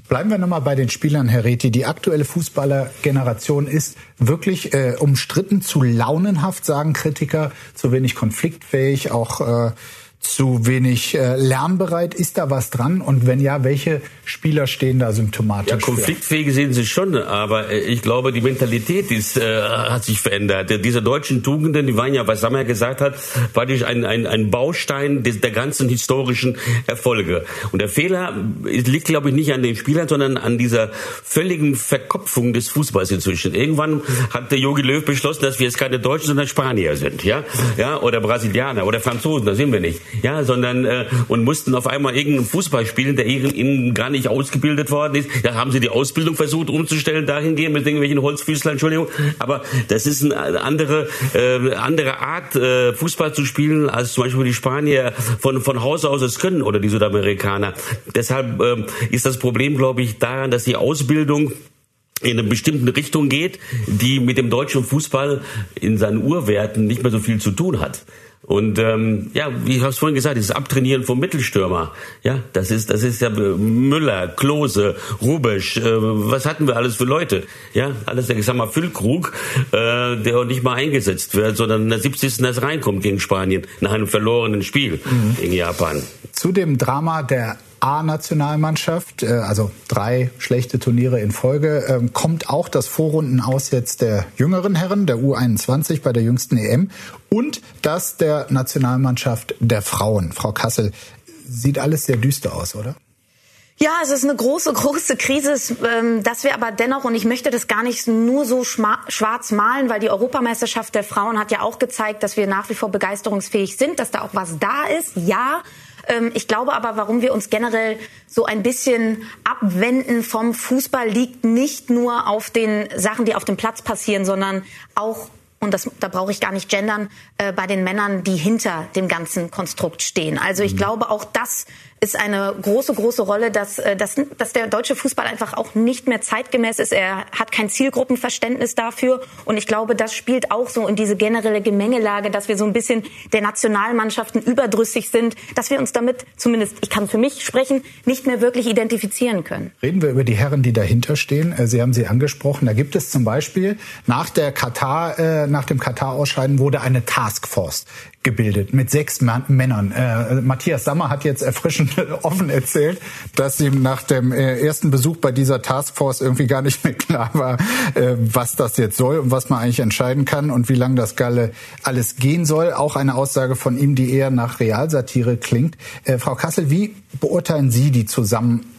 Bleiben wir nochmal bei den Spielern, Herr Reti. Die aktuelle Fußballergeneration ist wirklich äh, umstritten, zu launenhaft, sagen Kritiker, zu wenig konfliktfähig, auch äh, zu wenig äh, lernbereit? Ist da was dran? Und wenn ja, welche Spieler stehen da symptomatisch? Ja, konfliktfähig sehen sie schon, aber äh, ich glaube, die Mentalität ist, äh, hat sich verändert. Diese deutschen Tugenden, die waren ja, was Sammer gesagt hat, war durch ein, ein, ein Baustein des, der ganzen historischen Erfolge. Und der Fehler liegt, glaube ich, nicht an den Spielern, sondern an dieser völligen Verkopfung des Fußballs inzwischen. Irgendwann hat der Jogi Löw beschlossen, dass wir jetzt keine Deutschen, sondern Spanier sind, ja, ja, oder Brasilianer oder Franzosen, da sind wir nicht ja, sondern äh, und mussten auf einmal irgendeinen Fußball spielen, der ihnen gar nicht ausgebildet worden ist. Da haben sie die Ausbildung versucht umzustellen, dahingehend mit irgendwelchen Holzfüßlern, Entschuldigung. Aber das ist eine andere, äh, andere Art, äh, Fußball zu spielen, als zum Beispiel die Spanier von, von Haus aus es können oder die Südamerikaner. Deshalb äh, ist das Problem, glaube ich, daran, dass die Ausbildung in eine bestimmte Richtung geht, die mit dem deutschen Fußball in seinen Urwerten nicht mehr so viel zu tun hat. Und ähm, ja, wie ich habe es vorhin gesagt, dieses Abtrainieren vom Mittelstürmer, ja, das ist das ist ja Müller, Klose, Rubesch, äh, was hatten wir alles für Leute, ja, alles, ich sag mal Füllkrug, äh, der nicht mal eingesetzt wird, sondern in der 70. erst reinkommt gegen Spanien nach einem verlorenen Spiel mhm. gegen Japan. Zu dem Drama der A-Nationalmannschaft, äh, also drei schlechte Turniere in Folge, ähm, kommt auch das Vorrunden aus jetzt der jüngeren Herren, der U21 bei der jüngsten EM und das der Nationalmannschaft der Frauen. Frau Kassel, sieht alles sehr düster aus, oder? Ja, es ist eine große, große Krise, ähm, dass wir aber dennoch, und ich möchte das gar nicht nur so schwarz malen, weil die Europameisterschaft der Frauen hat ja auch gezeigt, dass wir nach wie vor begeisterungsfähig sind, dass da auch was da ist, ja. Ähm, ich glaube aber, warum wir uns generell so ein bisschen abwenden vom Fußball, liegt nicht nur auf den Sachen, die auf dem Platz passieren, sondern auch und das, da brauche ich gar nicht gendern, äh, bei den Männern, die hinter dem ganzen Konstrukt stehen. Also ich mhm. glaube, auch das ist eine große, große Rolle, dass, äh, dass, dass der deutsche Fußball einfach auch nicht mehr zeitgemäß ist. Er hat kein Zielgruppenverständnis dafür. Und ich glaube, das spielt auch so in diese generelle Gemengelage, dass wir so ein bisschen der Nationalmannschaften überdrüssig sind, dass wir uns damit, zumindest ich kann für mich sprechen, nicht mehr wirklich identifizieren können. Reden wir über die Herren, die dahinter stehen. Äh, Sie haben sie angesprochen. Da gibt es zum Beispiel nach der Katar, äh, nach dem Katar-Ausscheiden wurde eine Taskforce gebildet mit sechs Männern. Äh, Matthias Sammer hat jetzt erfrischend offen erzählt, dass ihm nach dem äh, ersten Besuch bei dieser Taskforce irgendwie gar nicht mehr klar war, äh, was das jetzt soll und was man eigentlich entscheiden kann und wie lange das Galle alles gehen soll. Auch eine Aussage von ihm, die eher nach Realsatire klingt. Äh, Frau Kassel, wie beurteilen Sie die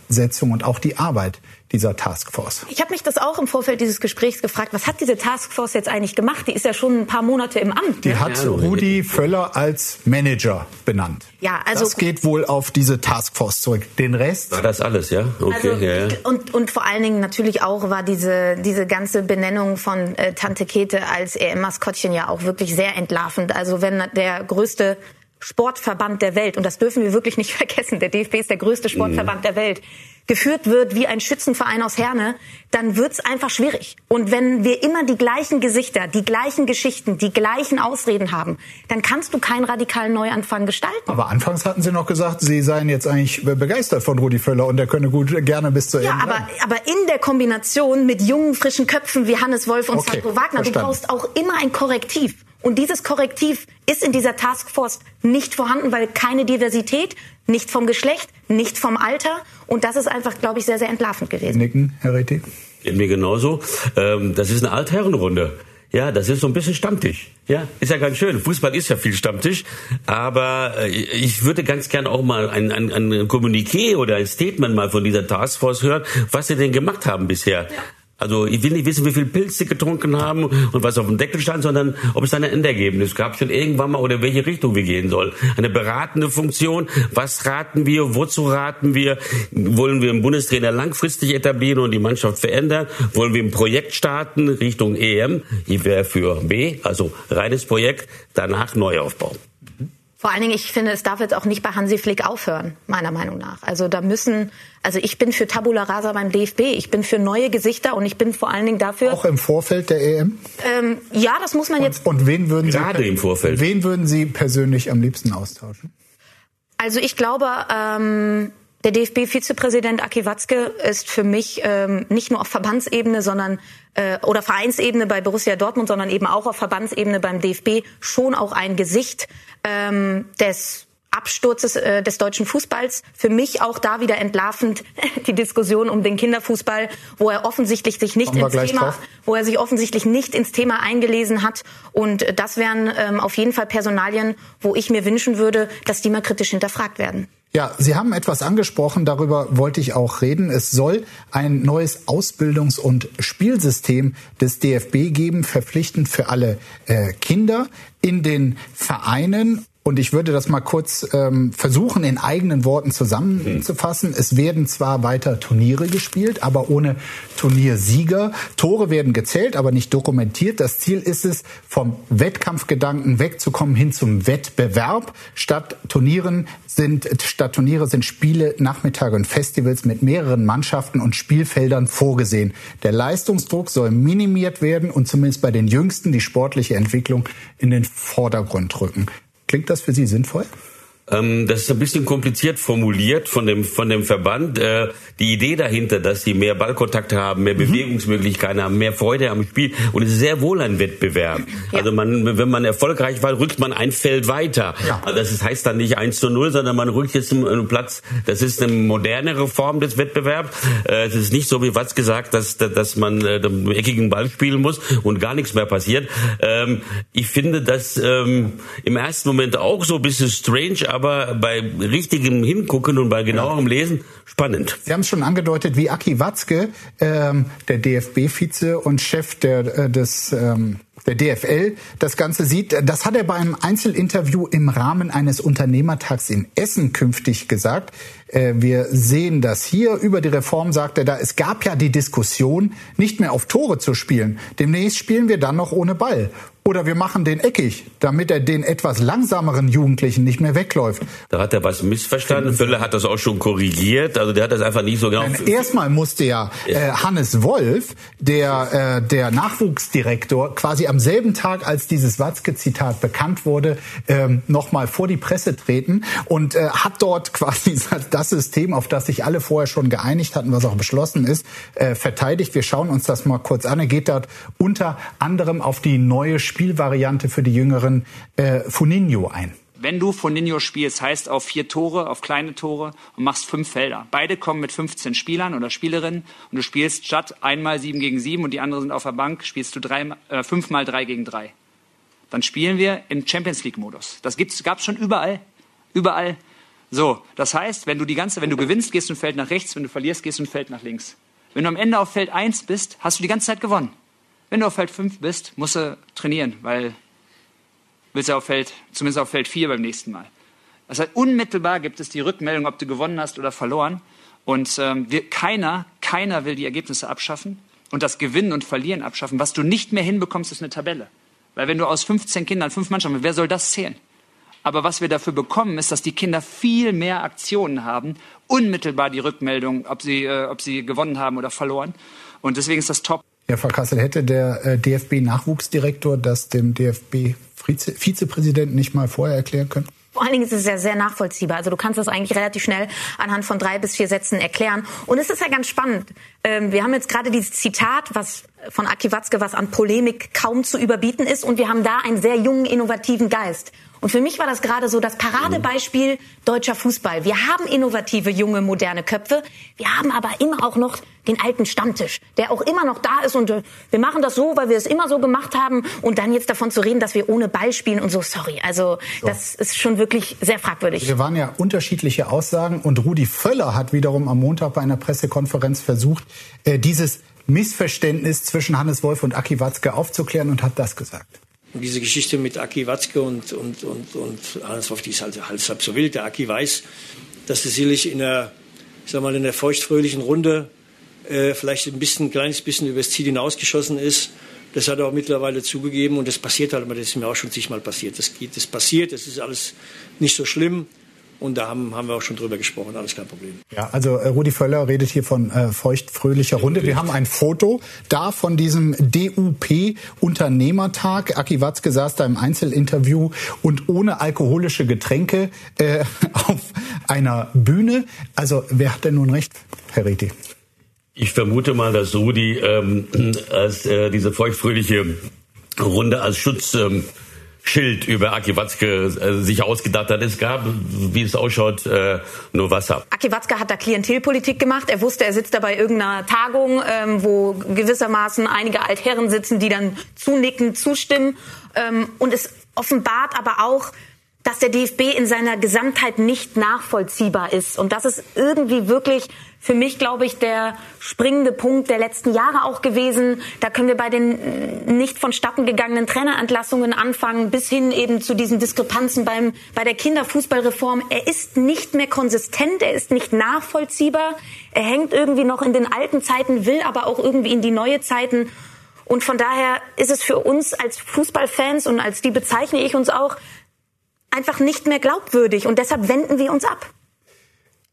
Zusammensetzung und auch die Arbeit dieser Taskforce. Ich habe mich das auch im Vorfeld dieses Gesprächs gefragt. Was hat diese Taskforce jetzt eigentlich gemacht? Die ist ja schon ein paar Monate im Amt. Die ne? hat Rudi Völler als Manager benannt. Ja, also das geht wohl auf diese Taskforce zurück. Den Rest war das alles, ja? Okay, also, ja, ja. Und und vor allen Dingen natürlich auch war diese diese ganze Benennung von äh, Tante Kete als EM-Maskottchen ja auch wirklich sehr entlarvend. Also wenn der größte Sportverband der Welt, und das dürfen wir wirklich nicht vergessen, der DFB ist der größte Sportverband mhm. der Welt, geführt wird wie ein Schützenverein aus Herne, dann wird's einfach schwierig. Und wenn wir immer die gleichen Gesichter, die gleichen Geschichten, die gleichen Ausreden haben, dann kannst du keinen radikalen Neuanfang gestalten. Aber anfangs hatten Sie noch gesagt, Sie seien jetzt eigentlich begeistert von Rudi Völler und er könne gut gerne bis zur ja, Ende. Ja, aber, aber in der Kombination mit jungen, frischen Köpfen wie Hannes Wolf und okay, Sandro Wagner, verstanden. du brauchst auch immer ein Korrektiv. Und dieses Korrektiv ist in dieser Taskforce nicht vorhanden, weil keine Diversität, nicht vom Geschlecht, nicht vom Alter. Und das ist einfach, glaube ich, sehr, sehr entlarvend gewesen. Nicken, Herr Reti? Geht mir genauso. Ähm, das ist eine Altherrenrunde. Ja, das ist so ein bisschen Stammtisch. Ja, ist ja ganz schön. Fußball ist ja viel Stammtisch. Aber äh, ich würde ganz gerne auch mal ein, ein, ein Kommuniqué oder ein Statement mal von dieser Taskforce hören, was sie denn gemacht haben bisher. Also ich will nicht wissen, wie viel Pilz sie getrunken haben und was auf dem Deckel stand, sondern ob es ein Endergebnis gab schon irgendwann mal oder in welche Richtung wir gehen sollen. Eine beratende Funktion. Was raten wir? Wozu raten wir? Wollen wir einen Bundestrainer langfristig etablieren und die Mannschaft verändern? Wollen wir ein Projekt starten Richtung EM? Ich wäre für B, also reines Projekt, danach Neuaufbau. Vor allen Dingen, ich finde, es darf jetzt auch nicht bei Hansi Flick aufhören, meiner Meinung nach. Also da müssen, also ich bin für Tabula Rasa beim DFB, ich bin für neue Gesichter und ich bin vor allen Dingen dafür. Auch im Vorfeld der EM? Ähm, ja, das muss man jetzt. Und, und wen würden Gerade Sie, im Vorfeld. Wen würden Sie persönlich am liebsten austauschen? Also ich glaube, ähm, der DFB-Vizepräsident Aki Watzke ist für mich ähm, nicht nur auf Verbandsebene, sondern äh, oder Vereinsebene bei Borussia Dortmund, sondern eben auch auf Verbandsebene beim DFB schon auch ein Gesicht ähm, des Absturzes äh, des deutschen Fußballs. Für mich auch da wieder entlarvend die Diskussion um den Kinderfußball, wo er offensichtlich sich nicht ins Thema, drauf. wo er sich offensichtlich nicht ins Thema eingelesen hat. Und das wären ähm, auf jeden Fall Personalien, wo ich mir wünschen würde, dass die mal kritisch hinterfragt werden. Ja, Sie haben etwas angesprochen, darüber wollte ich auch reden. Es soll ein neues Ausbildungs- und Spielsystem des DFB geben, verpflichtend für alle äh, Kinder in den Vereinen und ich würde das mal kurz ähm, versuchen, in eigenen Worten zusammenzufassen. Es werden zwar weiter Turniere gespielt, aber ohne Turniersieger. Tore werden gezählt, aber nicht dokumentiert. Das Ziel ist es, vom Wettkampfgedanken wegzukommen hin zum Wettbewerb. Statt Turnieren sind, statt Turniere sind Spiele, Nachmittage und Festivals mit mehreren Mannschaften und Spielfeldern vorgesehen. Der Leistungsdruck soll minimiert werden und zumindest bei den Jüngsten die sportliche Entwicklung in den Vordergrund rücken. Klingt das für Sie sinnvoll? Ähm, das ist ein bisschen kompliziert formuliert von dem, von dem Verband. Äh, die Idee dahinter, dass sie mehr Ballkontakt haben, mehr mhm. Bewegungsmöglichkeiten haben, mehr Freude am Spiel und es ist sehr wohl ein Wettbewerb. Ja. Also man, wenn man erfolgreich war, rückt man ein Feld weiter. Ja. Also das heißt dann nicht 1 zu 0, sondern man rückt jetzt einen Platz. Das ist eine modernere Form des Wettbewerbs. Äh, es ist nicht so wie was gesagt, dass, dass man äh, den eckigen Ball spielen muss und gar nichts mehr passiert. Ähm, ich finde das ähm, im ersten Moment auch so ein bisschen strange, aber bei richtigem Hingucken und bei genauerem Lesen spannend. Sie haben es schon angedeutet, wie Aki Watzke, ähm, der DFB-Vize und Chef der, äh, des ähm, der DFL das Ganze sieht. Das hat er bei einem Einzelinterview im Rahmen eines Unternehmertags in Essen künftig gesagt. Äh, wir sehen das hier. Über die Reform sagt er da, es gab ja die Diskussion, nicht mehr auf Tore zu spielen. Demnächst spielen wir dann noch ohne Ball. Oder wir machen den eckig, damit er den etwas langsameren Jugendlichen nicht mehr wegläuft. Da hat er was missverstanden. Fülle hat das auch schon korrigiert. Also der hat das einfach nicht so genau. Erstmal musste ja äh, Hannes Wolf, der, äh, der Nachwuchsdirektor, quasi am selben Tag, als dieses Watzke-Zitat bekannt wurde, ähm, nochmal vor die Presse treten und äh, hat dort quasi das System, auf das sich alle vorher schon geeinigt hatten, was auch beschlossen ist, äh, verteidigt. Wir schauen uns das mal kurz an. Er geht dort unter anderem auf die neue Spielvariante für die jüngeren äh, Funinho ein. Wenn du Funinho spielst, heißt auf vier Tore, auf kleine Tore und machst fünf Felder. Beide kommen mit 15 Spielern oder Spielerinnen und du spielst statt einmal sieben gegen sieben und die anderen sind auf der Bank, spielst du drei, äh, fünfmal drei gegen drei. Dann spielen wir im Champions League Modus. Das gab es schon überall, überall. So, das heißt, wenn du die ganze, wenn du gewinnst, gehst du ein Feld nach rechts, wenn du verlierst, gehst du ein Feld nach links. Wenn du am Ende auf Feld 1 bist, hast du die ganze Zeit gewonnen. Wenn du auf Feld 5 bist, musst du trainieren, weil willst du auf Feld, zumindest auf Feld 4 beim nächsten Mal. Das heißt, unmittelbar gibt es die Rückmeldung, ob du gewonnen hast oder verloren. Und ähm, wir, keiner, keiner will die Ergebnisse abschaffen und das Gewinnen und Verlieren abschaffen. Was du nicht mehr hinbekommst, ist eine Tabelle. Weil wenn du aus 15 Kindern fünf Mannschaften, wer soll das zählen? Aber was wir dafür bekommen, ist, dass die Kinder viel mehr Aktionen haben, unmittelbar die Rückmeldung, ob sie, äh, ob sie gewonnen haben oder verloren. Und deswegen ist das top. Ja, Frau Kassel, hätte der äh, DFB-Nachwuchsdirektor das dem DFB-Vizepräsidenten nicht mal vorher erklären können? Vor allen Dingen ist es ja sehr nachvollziehbar. Also du kannst das eigentlich relativ schnell anhand von drei bis vier Sätzen erklären. Und es ist ja ganz spannend. Ähm, wir haben jetzt gerade dieses Zitat, was von Aki Watzke, was an Polemik kaum zu überbieten ist. Und wir haben da einen sehr jungen, innovativen Geist. Und für mich war das gerade so das Paradebeispiel deutscher Fußball. Wir haben innovative, junge, moderne Köpfe. Wir haben aber immer auch noch den alten Stammtisch, der auch immer noch da ist und äh, wir machen das so, weil wir es immer so gemacht haben und dann jetzt davon zu reden, dass wir ohne Ball spielen und so, sorry. Also so. das ist schon wirklich sehr fragwürdig. Wir waren ja unterschiedliche Aussagen und Rudi Völler hat wiederum am Montag bei einer Pressekonferenz versucht, äh, dieses Missverständnis zwischen Hannes Wolf und Aki Watzke aufzuklären und hat das gesagt. Und diese Geschichte mit Aki Watzke und, und, und, und Hannes Wolf, die ist halt, halt so wild. Der Aki weiß, dass er sicherlich in der, ich sag mal, in der feuchtfröhlichen Runde äh, vielleicht ein bisschen, ein kleines bisschen übers Ziel hinausgeschossen ist. Das hat er auch mittlerweile zugegeben und das passiert halt, das ist mir auch schon zigmal passiert. Das geht, das passiert, das ist alles nicht so schlimm. Und da haben, haben wir auch schon drüber gesprochen, alles kein Problem. Ja, also äh, Rudi Völler redet hier von äh, feucht-fröhlicher Runde. Wir haben ein Foto da von diesem DUP-Unternehmertag. Aki Watzke saß da im Einzelinterview und ohne alkoholische Getränke äh, auf einer Bühne. Also wer hat denn nun recht, Herr Reti? Ich vermute mal, dass Rudi ähm, als äh, diese feuchtfröhliche Runde als Schutz ähm, Schild über Aki Watzke äh, sich ausgedacht hat. Es gab, wie es ausschaut, äh, nur Wasser. Aki Watzke hat da Klientelpolitik gemacht. Er wusste, er sitzt da bei irgendeiner Tagung, ähm, wo gewissermaßen einige Altherren sitzen, die dann zunicken, zustimmen. Ähm, und es offenbart aber auch, dass der DFB in seiner Gesamtheit nicht nachvollziehbar ist. Und das ist irgendwie wirklich für mich, glaube ich, der springende Punkt der letzten Jahre auch gewesen. Da können wir bei den nicht vonstatten gegangenen Trainerentlassungen anfangen, bis hin eben zu diesen Diskrepanzen beim, bei der Kinderfußballreform. Er ist nicht mehr konsistent, er ist nicht nachvollziehbar. Er hängt irgendwie noch in den alten Zeiten, will aber auch irgendwie in die neue Zeiten. Und von daher ist es für uns als Fußballfans und als die bezeichne ich uns auch, einfach nicht mehr glaubwürdig. Und deshalb wenden wir uns ab.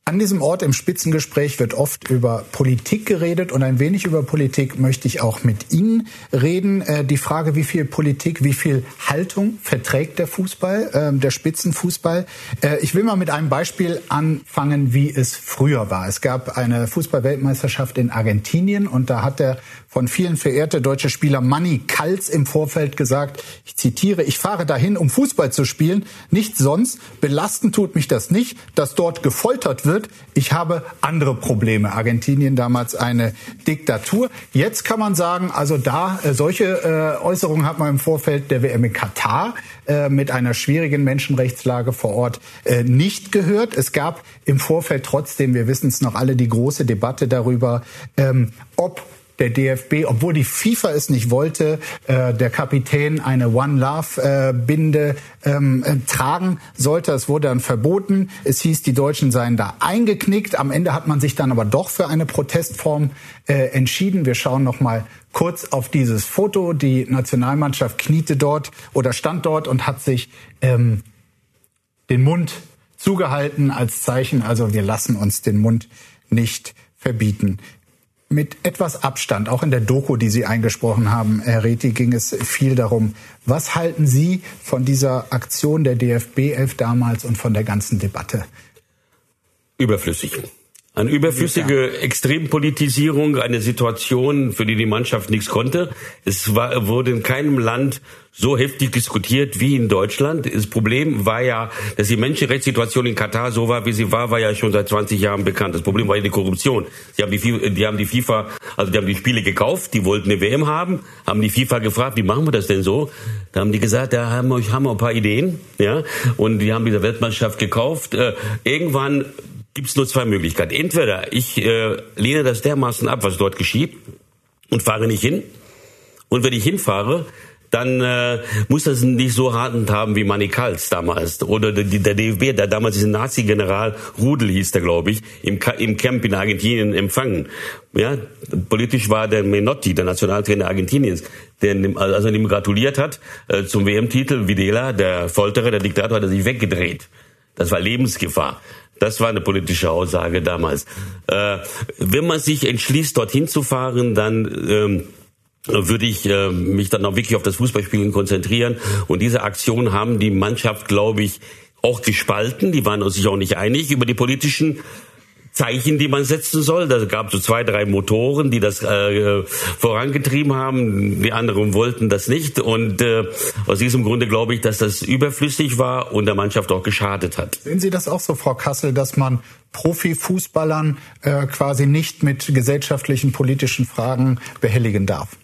An diesem Ort im Spitzengespräch wird oft über Politik geredet und ein wenig über Politik möchte ich auch mit Ihnen reden. Äh, die Frage, wie viel Politik, wie viel Haltung verträgt der Fußball, äh, der Spitzenfußball. Äh, ich will mal mit einem Beispiel anfangen, wie es früher war. Es gab eine Fußballweltmeisterschaft in Argentinien und da hat der von vielen verehrte deutsche Spieler Manny Kals im Vorfeld gesagt, ich zitiere, ich fahre dahin, um Fußball zu spielen, nicht sonst. Belasten tut mich das nicht, dass dort gefoltert wird. Ich habe andere Probleme. Argentinien damals eine Diktatur. Jetzt kann man sagen, also da äh, solche äh, Äußerungen hat man im Vorfeld der WM in Katar äh, mit einer schwierigen Menschenrechtslage vor Ort nicht gehört. Es gab im Vorfeld trotzdem, wir wissen es noch alle, die große Debatte darüber, ähm, ob der DFB, obwohl die FIFA es nicht wollte, äh, der Kapitän eine One Love äh, Binde ähm, äh, tragen sollte. Es wurde dann verboten. Es hieß, die Deutschen seien da eingeknickt. Am Ende hat man sich dann aber doch für eine Protestform äh, entschieden. Wir schauen noch mal kurz auf dieses Foto. Die Nationalmannschaft kniete dort oder stand dort und hat sich ähm, den Mund zugehalten als Zeichen. Also wir lassen uns den Mund nicht verbieten mit etwas Abstand, auch in der Doku, die Sie eingesprochen haben, Herr Reti, ging es viel darum. Was halten Sie von dieser Aktion der DFB 11 damals und von der ganzen Debatte? Überflüssig. Eine überflüssige Extrempolitisierung, eine Situation, für die die Mannschaft nichts konnte. Es war, wurde in keinem Land so heftig diskutiert wie in Deutschland. Das Problem war ja, dass die Menschenrechtssituation in Katar so war, wie sie war, war ja schon seit 20 Jahren bekannt. Das Problem war ja die Korruption. Die haben die, die haben die FIFA, also die haben die Spiele gekauft, die wollten eine WM haben, haben die FIFA gefragt, wie machen wir das denn so? Da haben die gesagt, da haben wir, haben wir ein paar Ideen, ja, und die haben diese Weltmeisterschaft gekauft. Äh, irgendwann gibt es nur zwei Möglichkeiten. Entweder ich äh, lehne das dermaßen ab, was dort geschieht, und fahre nicht hin. Und wenn ich hinfahre, dann äh, muss das nicht so hartend haben wie Manikals damals oder der, der DFB, der damals diesen Nazi-General Rudel hieß der, glaube ich, im, im Camp in Argentinien empfangen. Ja, politisch war der Menotti, der Nationaltrainer Argentiniens, der also ihm gratuliert hat äh, zum WM-Titel. Videla, der Folterer, der Diktator, hat er sich weggedreht. Das war Lebensgefahr. Das war eine politische Aussage damals. Äh, wenn man sich entschließt, dorthin zu fahren, dann ähm, würde ich äh, mich dann auch wirklich auf das Fußballspielen konzentrieren. Und diese Aktion haben die Mannschaft, glaube ich, auch gespalten. Die waren sich auch nicht einig über die politischen Zeichen, die man setzen soll. Da gab es so zwei, drei Motoren, die das äh, vorangetrieben haben. Die anderen wollten das nicht. Und äh, aus diesem Grunde glaube ich, dass das überflüssig war und der Mannschaft auch geschadet hat. Sehen Sie das auch so, Frau Kassel, dass man Profifußballern äh, quasi nicht mit gesellschaftlichen, politischen Fragen behelligen darf?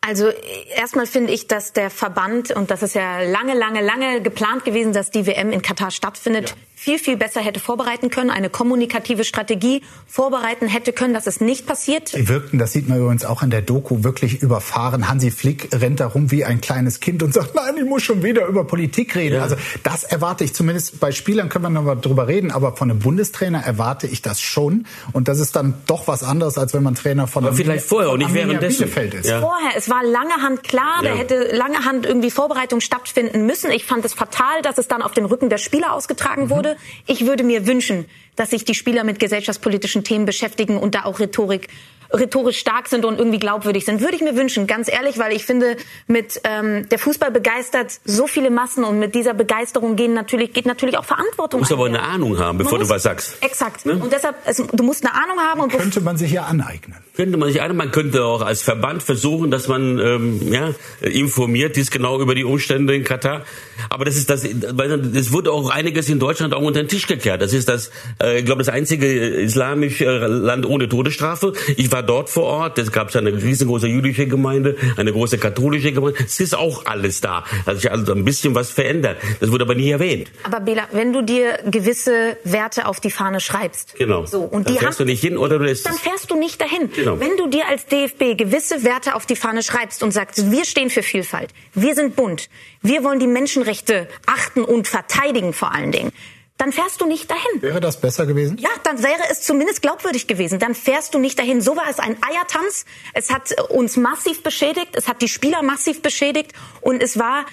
Also erstmal finde ich, dass der Verband, und das ist ja lange, lange, lange geplant gewesen, dass die WM in Katar stattfindet, viel, viel besser hätte vorbereiten können, eine kommunikative Strategie vorbereiten hätte können, dass es nicht passiert. Die wirkten, das sieht man übrigens auch in der Doku, wirklich überfahren. Hansi Flick rennt da rum wie ein kleines Kind und sagt, nein, ich muss schon wieder über Politik reden. Ja. Also das erwarte ich zumindest bei Spielern können wir noch mal drüber reden, aber von einem Bundestrainer erwarte ich das schon. Und das ist dann doch was anderes, als wenn man Trainer von aber vielleicht vorher und nicht währenddessen. ist. Ja. Vorher, es war lange Hand klar, ja. da hätte lange Hand irgendwie Vorbereitung stattfinden müssen. Ich fand es fatal, dass es dann auf dem Rücken der Spieler ausgetragen mhm. Wurde. Ich würde mir wünschen, dass sich die Spieler mit gesellschaftspolitischen Themen beschäftigen und da auch Rhetorik rhetorisch stark sind und irgendwie glaubwürdig sind. Würde ich mir wünschen, ganz ehrlich, weil ich finde, mit ähm, der Fußball begeistert so viele Massen und mit dieser Begeisterung gehen natürlich, geht natürlich auch Verantwortung. Du musst aber eine Ahnung haben, bevor du was sagst. Exakt. Ne? Und deshalb, also, du musst eine Ahnung haben. Und könnte man sich ja aneignen. Könnte man sich aneignen. Man könnte auch als Verband versuchen, dass man ähm, ja, informiert ist genau über die Umstände in Katar. Aber das ist das, es wurde auch einiges in Deutschland auch unter den Tisch gekehrt. Das ist das, äh, ich glaube, das einzige islamische Land ohne Todesstrafe. Ich war dort vor Ort. Es gab eine riesengroße jüdische Gemeinde, eine große katholische Gemeinde. Es ist auch alles da. Hat sich also ein bisschen was verändert. Das wurde aber nie erwähnt. Aber Bela, wenn du dir gewisse Werte auf die Fahne schreibst, genau. so und dann die fährst du nicht hin oder du lässt dann fährst du nicht dahin. Genau. Wenn du dir als DFB gewisse Werte auf die Fahne schreibst und sagst, wir stehen für Vielfalt, wir sind bunt, wir wollen die Menschenrechte achten und verteidigen vor allen Dingen dann fährst du nicht dahin. Wäre das besser gewesen? Ja, dann wäre es zumindest glaubwürdig gewesen. Dann fährst du nicht dahin. So war es ein Eiertanz. Es hat uns massiv beschädigt, es hat die Spieler massiv beschädigt und es war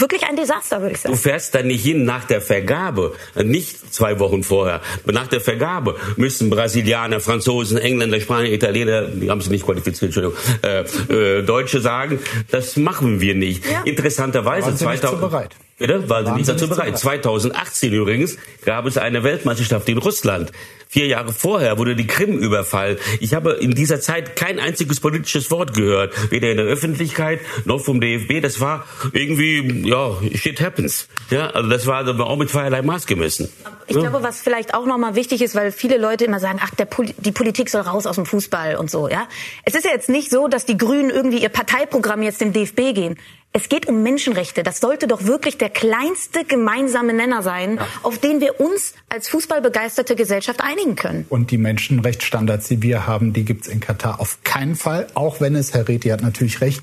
wirklich ein Desaster, würde ich sagen. Du fährst da nicht hin nach der Vergabe, nicht zwei Wochen vorher. Nach der Vergabe müssen Brasilianer, Franzosen, Engländer, Spanier, Italiener, die haben sie nicht qualifiziert, Entschuldigung, äh, äh, Deutsche sagen, das machen wir nicht. Ja. Interessanterweise, 2000, bereit. Bitte? Waren sie nicht dazu bereit. 2018 übrigens gab es eine Weltmeisterschaft in Russland. Vier Jahre vorher wurde die Krim überfallen. Ich habe in dieser Zeit kein einziges politisches Wort gehört, weder in der Öffentlichkeit noch vom DFB. Das war irgendwie, ja, shit happens. Ja, also das war auch mit zweierlei Maß gemessen. Ich glaube, was vielleicht auch nochmal wichtig ist, weil viele Leute immer sagen, ach, Pol die Politik soll raus aus dem Fußball und so, ja. Es ist ja jetzt nicht so, dass die Grünen irgendwie ihr Parteiprogramm jetzt dem DFB gehen. Es geht um Menschenrechte. Das sollte doch wirklich der kleinste gemeinsame Nenner sein, ja. auf den wir uns als fußballbegeisterte Gesellschaft einigen können. Und die Menschenrechtsstandards, die wir haben, die gibt's in Katar auf keinen Fall. Auch wenn es, Herr Reti hat natürlich recht,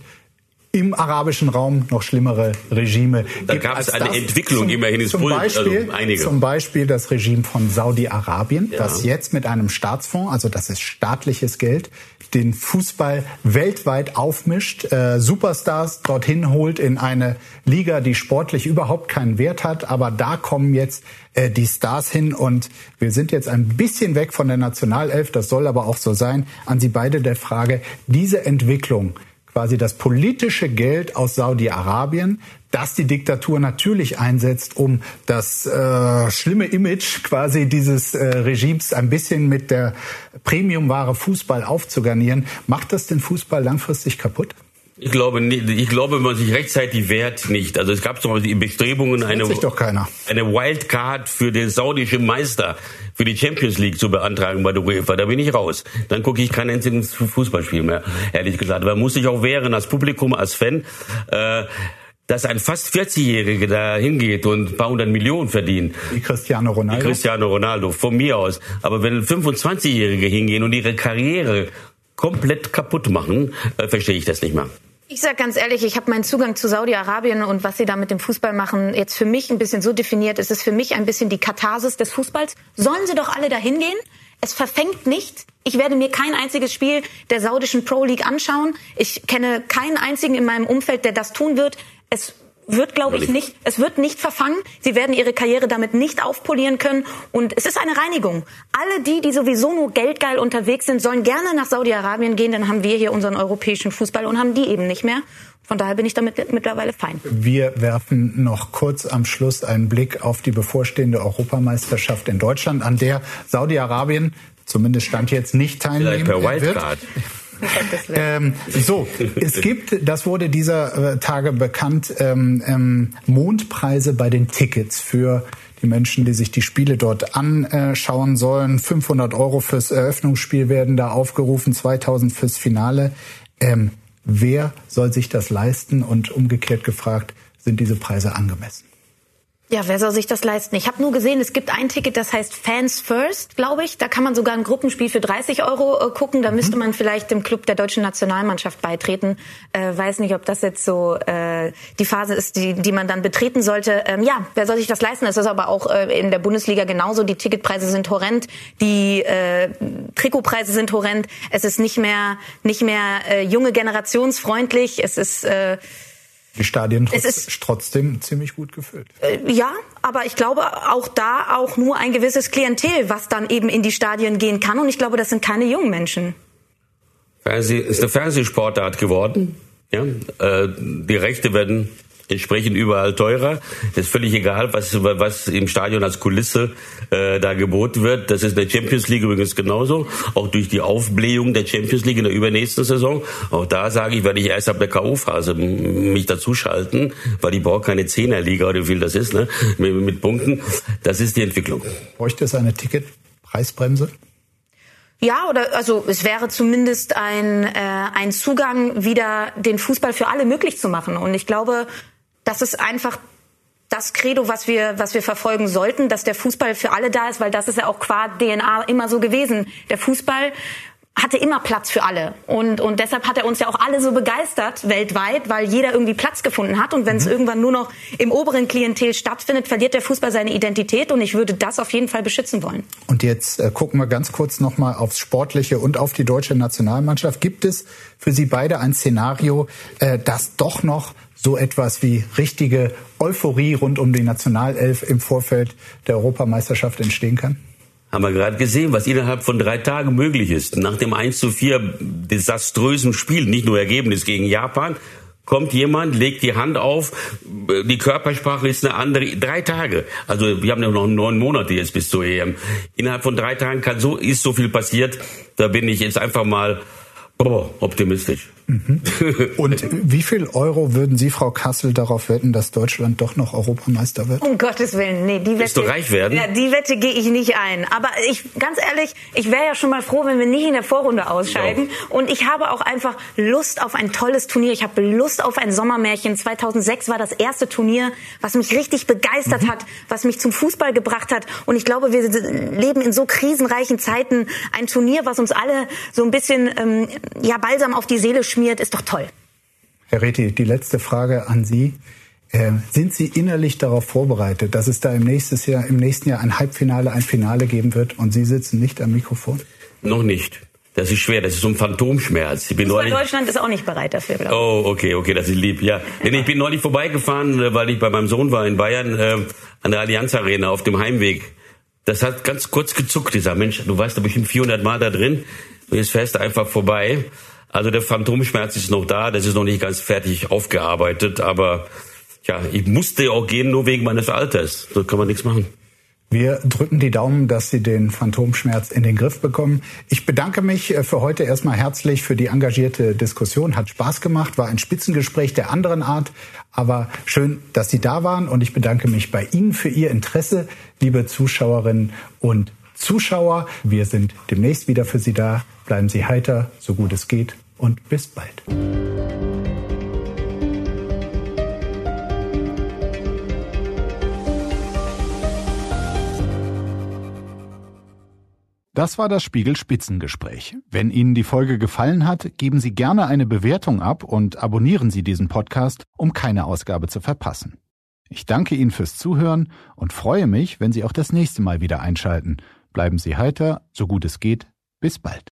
im arabischen Raum noch schlimmere Regime da gab es eine Entwicklung zum, immerhin ist zum Beispiel, also einige. zum Beispiel das Regime von Saudi-Arabien, ja. das jetzt mit einem Staatsfonds, also das ist staatliches Geld, den Fußball weltweit aufmischt, äh, Superstars dorthin holt in eine Liga, die sportlich überhaupt keinen Wert hat, aber da kommen jetzt äh, die Stars hin und wir sind jetzt ein bisschen weg von der Nationalelf, das soll aber auch so sein. An Sie beide der Frage, diese Entwicklung quasi das politische Geld aus Saudi-Arabien, das die Diktatur natürlich einsetzt, um das äh, schlimme Image quasi dieses äh, Regimes ein bisschen mit der Premiumware Fußball aufzugarnieren. Macht das den Fußball langfristig kaputt? Ich glaube ich glaube, wenn man sich rechtzeitig wehrt, nicht. Also es gab zum Beispiel die Bestrebungen, eine, eine Wildcard für den saudischen Meister für die Champions League zu beantragen bei der UEFA. Da bin ich raus. Dann gucke ich kein einziges Fußballspiel mehr, ehrlich gesagt. Man muss sich auch wehren als Publikum, als Fan. Äh, dass ein fast 40-Jähriger da hingeht und ein paar hundert Millionen verdient. Wie Cristiano Ronaldo. Wie Cristiano Ronaldo, von mir aus. Aber wenn 25-Jährige hingehen und ihre Karriere komplett kaputt machen, äh, verstehe ich das nicht mehr. Ich sage ganz ehrlich, ich habe meinen Zugang zu Saudi-Arabien und was sie da mit dem Fußball machen, jetzt für mich ein bisschen so definiert. Es ist für mich ein bisschen die Katharsis des Fußballs. Sollen sie doch alle dahin gehen? Es verfängt nicht. Ich werde mir kein einziges Spiel der saudischen Pro League anschauen. Ich kenne keinen einzigen in meinem Umfeld, der das tun wird. Es wird, glaube ich, nicht, es wird nicht verfangen. Sie werden ihre Karriere damit nicht aufpolieren können. Und es ist eine Reinigung. Alle die, die sowieso nur geldgeil unterwegs sind, sollen gerne nach Saudi-Arabien gehen. Dann haben wir hier unseren europäischen Fußball und haben die eben nicht mehr. Von daher bin ich damit mittlerweile fein. Wir werfen noch kurz am Schluss einen Blick auf die bevorstehende Europameisterschaft in Deutschland, an der Saudi-Arabien zumindest stand jetzt nicht teilnehmen per Wildcard. wird. Ähm, so, es gibt, das wurde dieser äh, Tage bekannt, ähm, ähm, Mondpreise bei den Tickets für die Menschen, die sich die Spiele dort anschauen sollen. 500 Euro fürs Eröffnungsspiel werden da aufgerufen, 2000 fürs Finale. Ähm, wer soll sich das leisten? Und umgekehrt gefragt, sind diese Preise angemessen? Ja, wer soll sich das leisten? Ich habe nur gesehen, es gibt ein Ticket, das heißt Fans First, glaube ich. Da kann man sogar ein Gruppenspiel für 30 Euro äh, gucken. Da mhm. müsste man vielleicht dem Club der deutschen Nationalmannschaft beitreten. Äh, weiß nicht, ob das jetzt so äh, die Phase ist, die, die man dann betreten sollte. Ähm, ja, wer soll sich das leisten? Es ist aber auch äh, in der Bundesliga genauso. Die Ticketpreise sind horrend, die äh, Trikotpreise sind horrend. Es ist nicht mehr nicht mehr äh, junge generationsfreundlich. Es ist äh, die Stadien trotz, trotzdem ziemlich gut gefüllt. Äh, ja, aber ich glaube auch da auch nur ein gewisses Klientel, was dann eben in die Stadien gehen kann. Und ich glaube, das sind keine jungen Menschen. Fernseh ist eine Fernsehsportart geworden. Ja, äh, die Rechte werden entsprechend überall teurer. ist völlig egal, was, was im Stadion als Kulisse äh, da geboten wird. Das ist in der Champions League übrigens genauso. Auch durch die Aufblähung der Champions League in der übernächsten Saison. Auch da sage ich, werde ich erst ab der K.O.-Phase mich dazuschalten, weil ich brauche keine Zehnerliga oder wie viel das ist, ne? mit, mit Punkten. Das ist die Entwicklung. Bräuchte es eine Ticketpreisbremse? Ja, oder also es wäre zumindest ein, äh, ein Zugang, wieder den Fußball für alle möglich zu machen. Und ich glaube, das ist einfach das Credo, was wir, was wir verfolgen sollten, dass der Fußball für alle da ist, weil das ist ja auch qua DNA immer so gewesen. Der Fußball hatte immer Platz für alle. Und, und deshalb hat er uns ja auch alle so begeistert weltweit, weil jeder irgendwie Platz gefunden hat. Und wenn es mhm. irgendwann nur noch im oberen Klientel stattfindet, verliert der Fußball seine Identität. Und ich würde das auf jeden Fall beschützen wollen. Und jetzt äh, gucken wir ganz kurz nochmal aufs Sportliche und auf die deutsche Nationalmannschaft. Gibt es für Sie beide ein Szenario, äh, das doch noch so etwas wie richtige Euphorie rund um die Nationalelf im Vorfeld der Europameisterschaft entstehen kann? Haben wir gerade gesehen, was innerhalb von drei Tagen möglich ist. Nach dem 1 zu 4 desaströsen Spiel, nicht nur Ergebnis gegen Japan, kommt jemand, legt die Hand auf, die Körpersprache ist eine andere. Drei Tage. Also wir haben ja noch neun Monate jetzt bis zur EM. Innerhalb von drei Tagen kann so, ist so viel passiert. Da bin ich jetzt einfach mal oh, optimistisch. Mhm. Und wie viel Euro würden Sie, Frau Kassel, darauf wetten, dass Deutschland doch noch Europameister wird? Um Gottes Willen, nee, die Wette. Du reich werden? Ja, die Wette gehe ich nicht ein. Aber ich, ganz ehrlich, ich wäre ja schon mal froh, wenn wir nicht in der Vorrunde ausscheiden. Ja. Und ich habe auch einfach Lust auf ein tolles Turnier. Ich habe Lust auf ein Sommermärchen. 2006 war das erste Turnier, was mich richtig begeistert mhm. hat, was mich zum Fußball gebracht hat. Und ich glaube, wir leben in so krisenreichen Zeiten. Ein Turnier, was uns alle so ein bisschen ähm, ja balsam auf die Seele schmiert, ist doch toll. Herr Reti, die letzte Frage an Sie. Äh, sind Sie innerlich darauf vorbereitet, dass es da im, nächstes Jahr, im nächsten Jahr ein Halbfinale, ein Finale geben wird und Sie sitzen nicht am Mikrofon? Noch nicht. Das ist schwer, das ist so ein Phantomschmerz. Ich bin neulich Deutschland ist auch nicht bereit dafür, glaube ich. Oh, okay, okay, das ist lieb, ja. Denn ich bin neulich vorbeigefahren, äh, weil ich bei meinem Sohn war in Bayern, äh, an der Allianz Arena auf dem Heimweg. Das hat ganz kurz gezuckt, dieser Mensch. Du weißt, da bestimmt 400 Mal da drin. Und jetzt fährst du einfach vorbei. Also der Phantomschmerz ist noch da, das ist noch nicht ganz fertig aufgearbeitet, aber ja, ich musste auch gehen, nur wegen meines Alters. Da kann man nichts machen. Wir drücken die Daumen, dass Sie den Phantomschmerz in den Griff bekommen. Ich bedanke mich äh, für heute erstmal herzlich für die engagierte Diskussion. Hat Spaß gemacht, war ein Spitzengespräch der anderen Art. Aber schön, dass Sie da waren. Und ich bedanke mich bei Ihnen für Ihr Interesse, liebe Zuschauerinnen und Zuschauer. Wir sind demnächst wieder für Sie da. Bleiben Sie heiter, so gut es geht und bis bald. Das war das Spiegel Spitzengespräch. Wenn Ihnen die Folge gefallen hat, geben Sie gerne eine Bewertung ab und abonnieren Sie diesen Podcast, um keine Ausgabe zu verpassen. Ich danke Ihnen fürs Zuhören und freue mich, wenn Sie auch das nächste Mal wieder einschalten. Bleiben Sie heiter, so gut es geht. Bis bald.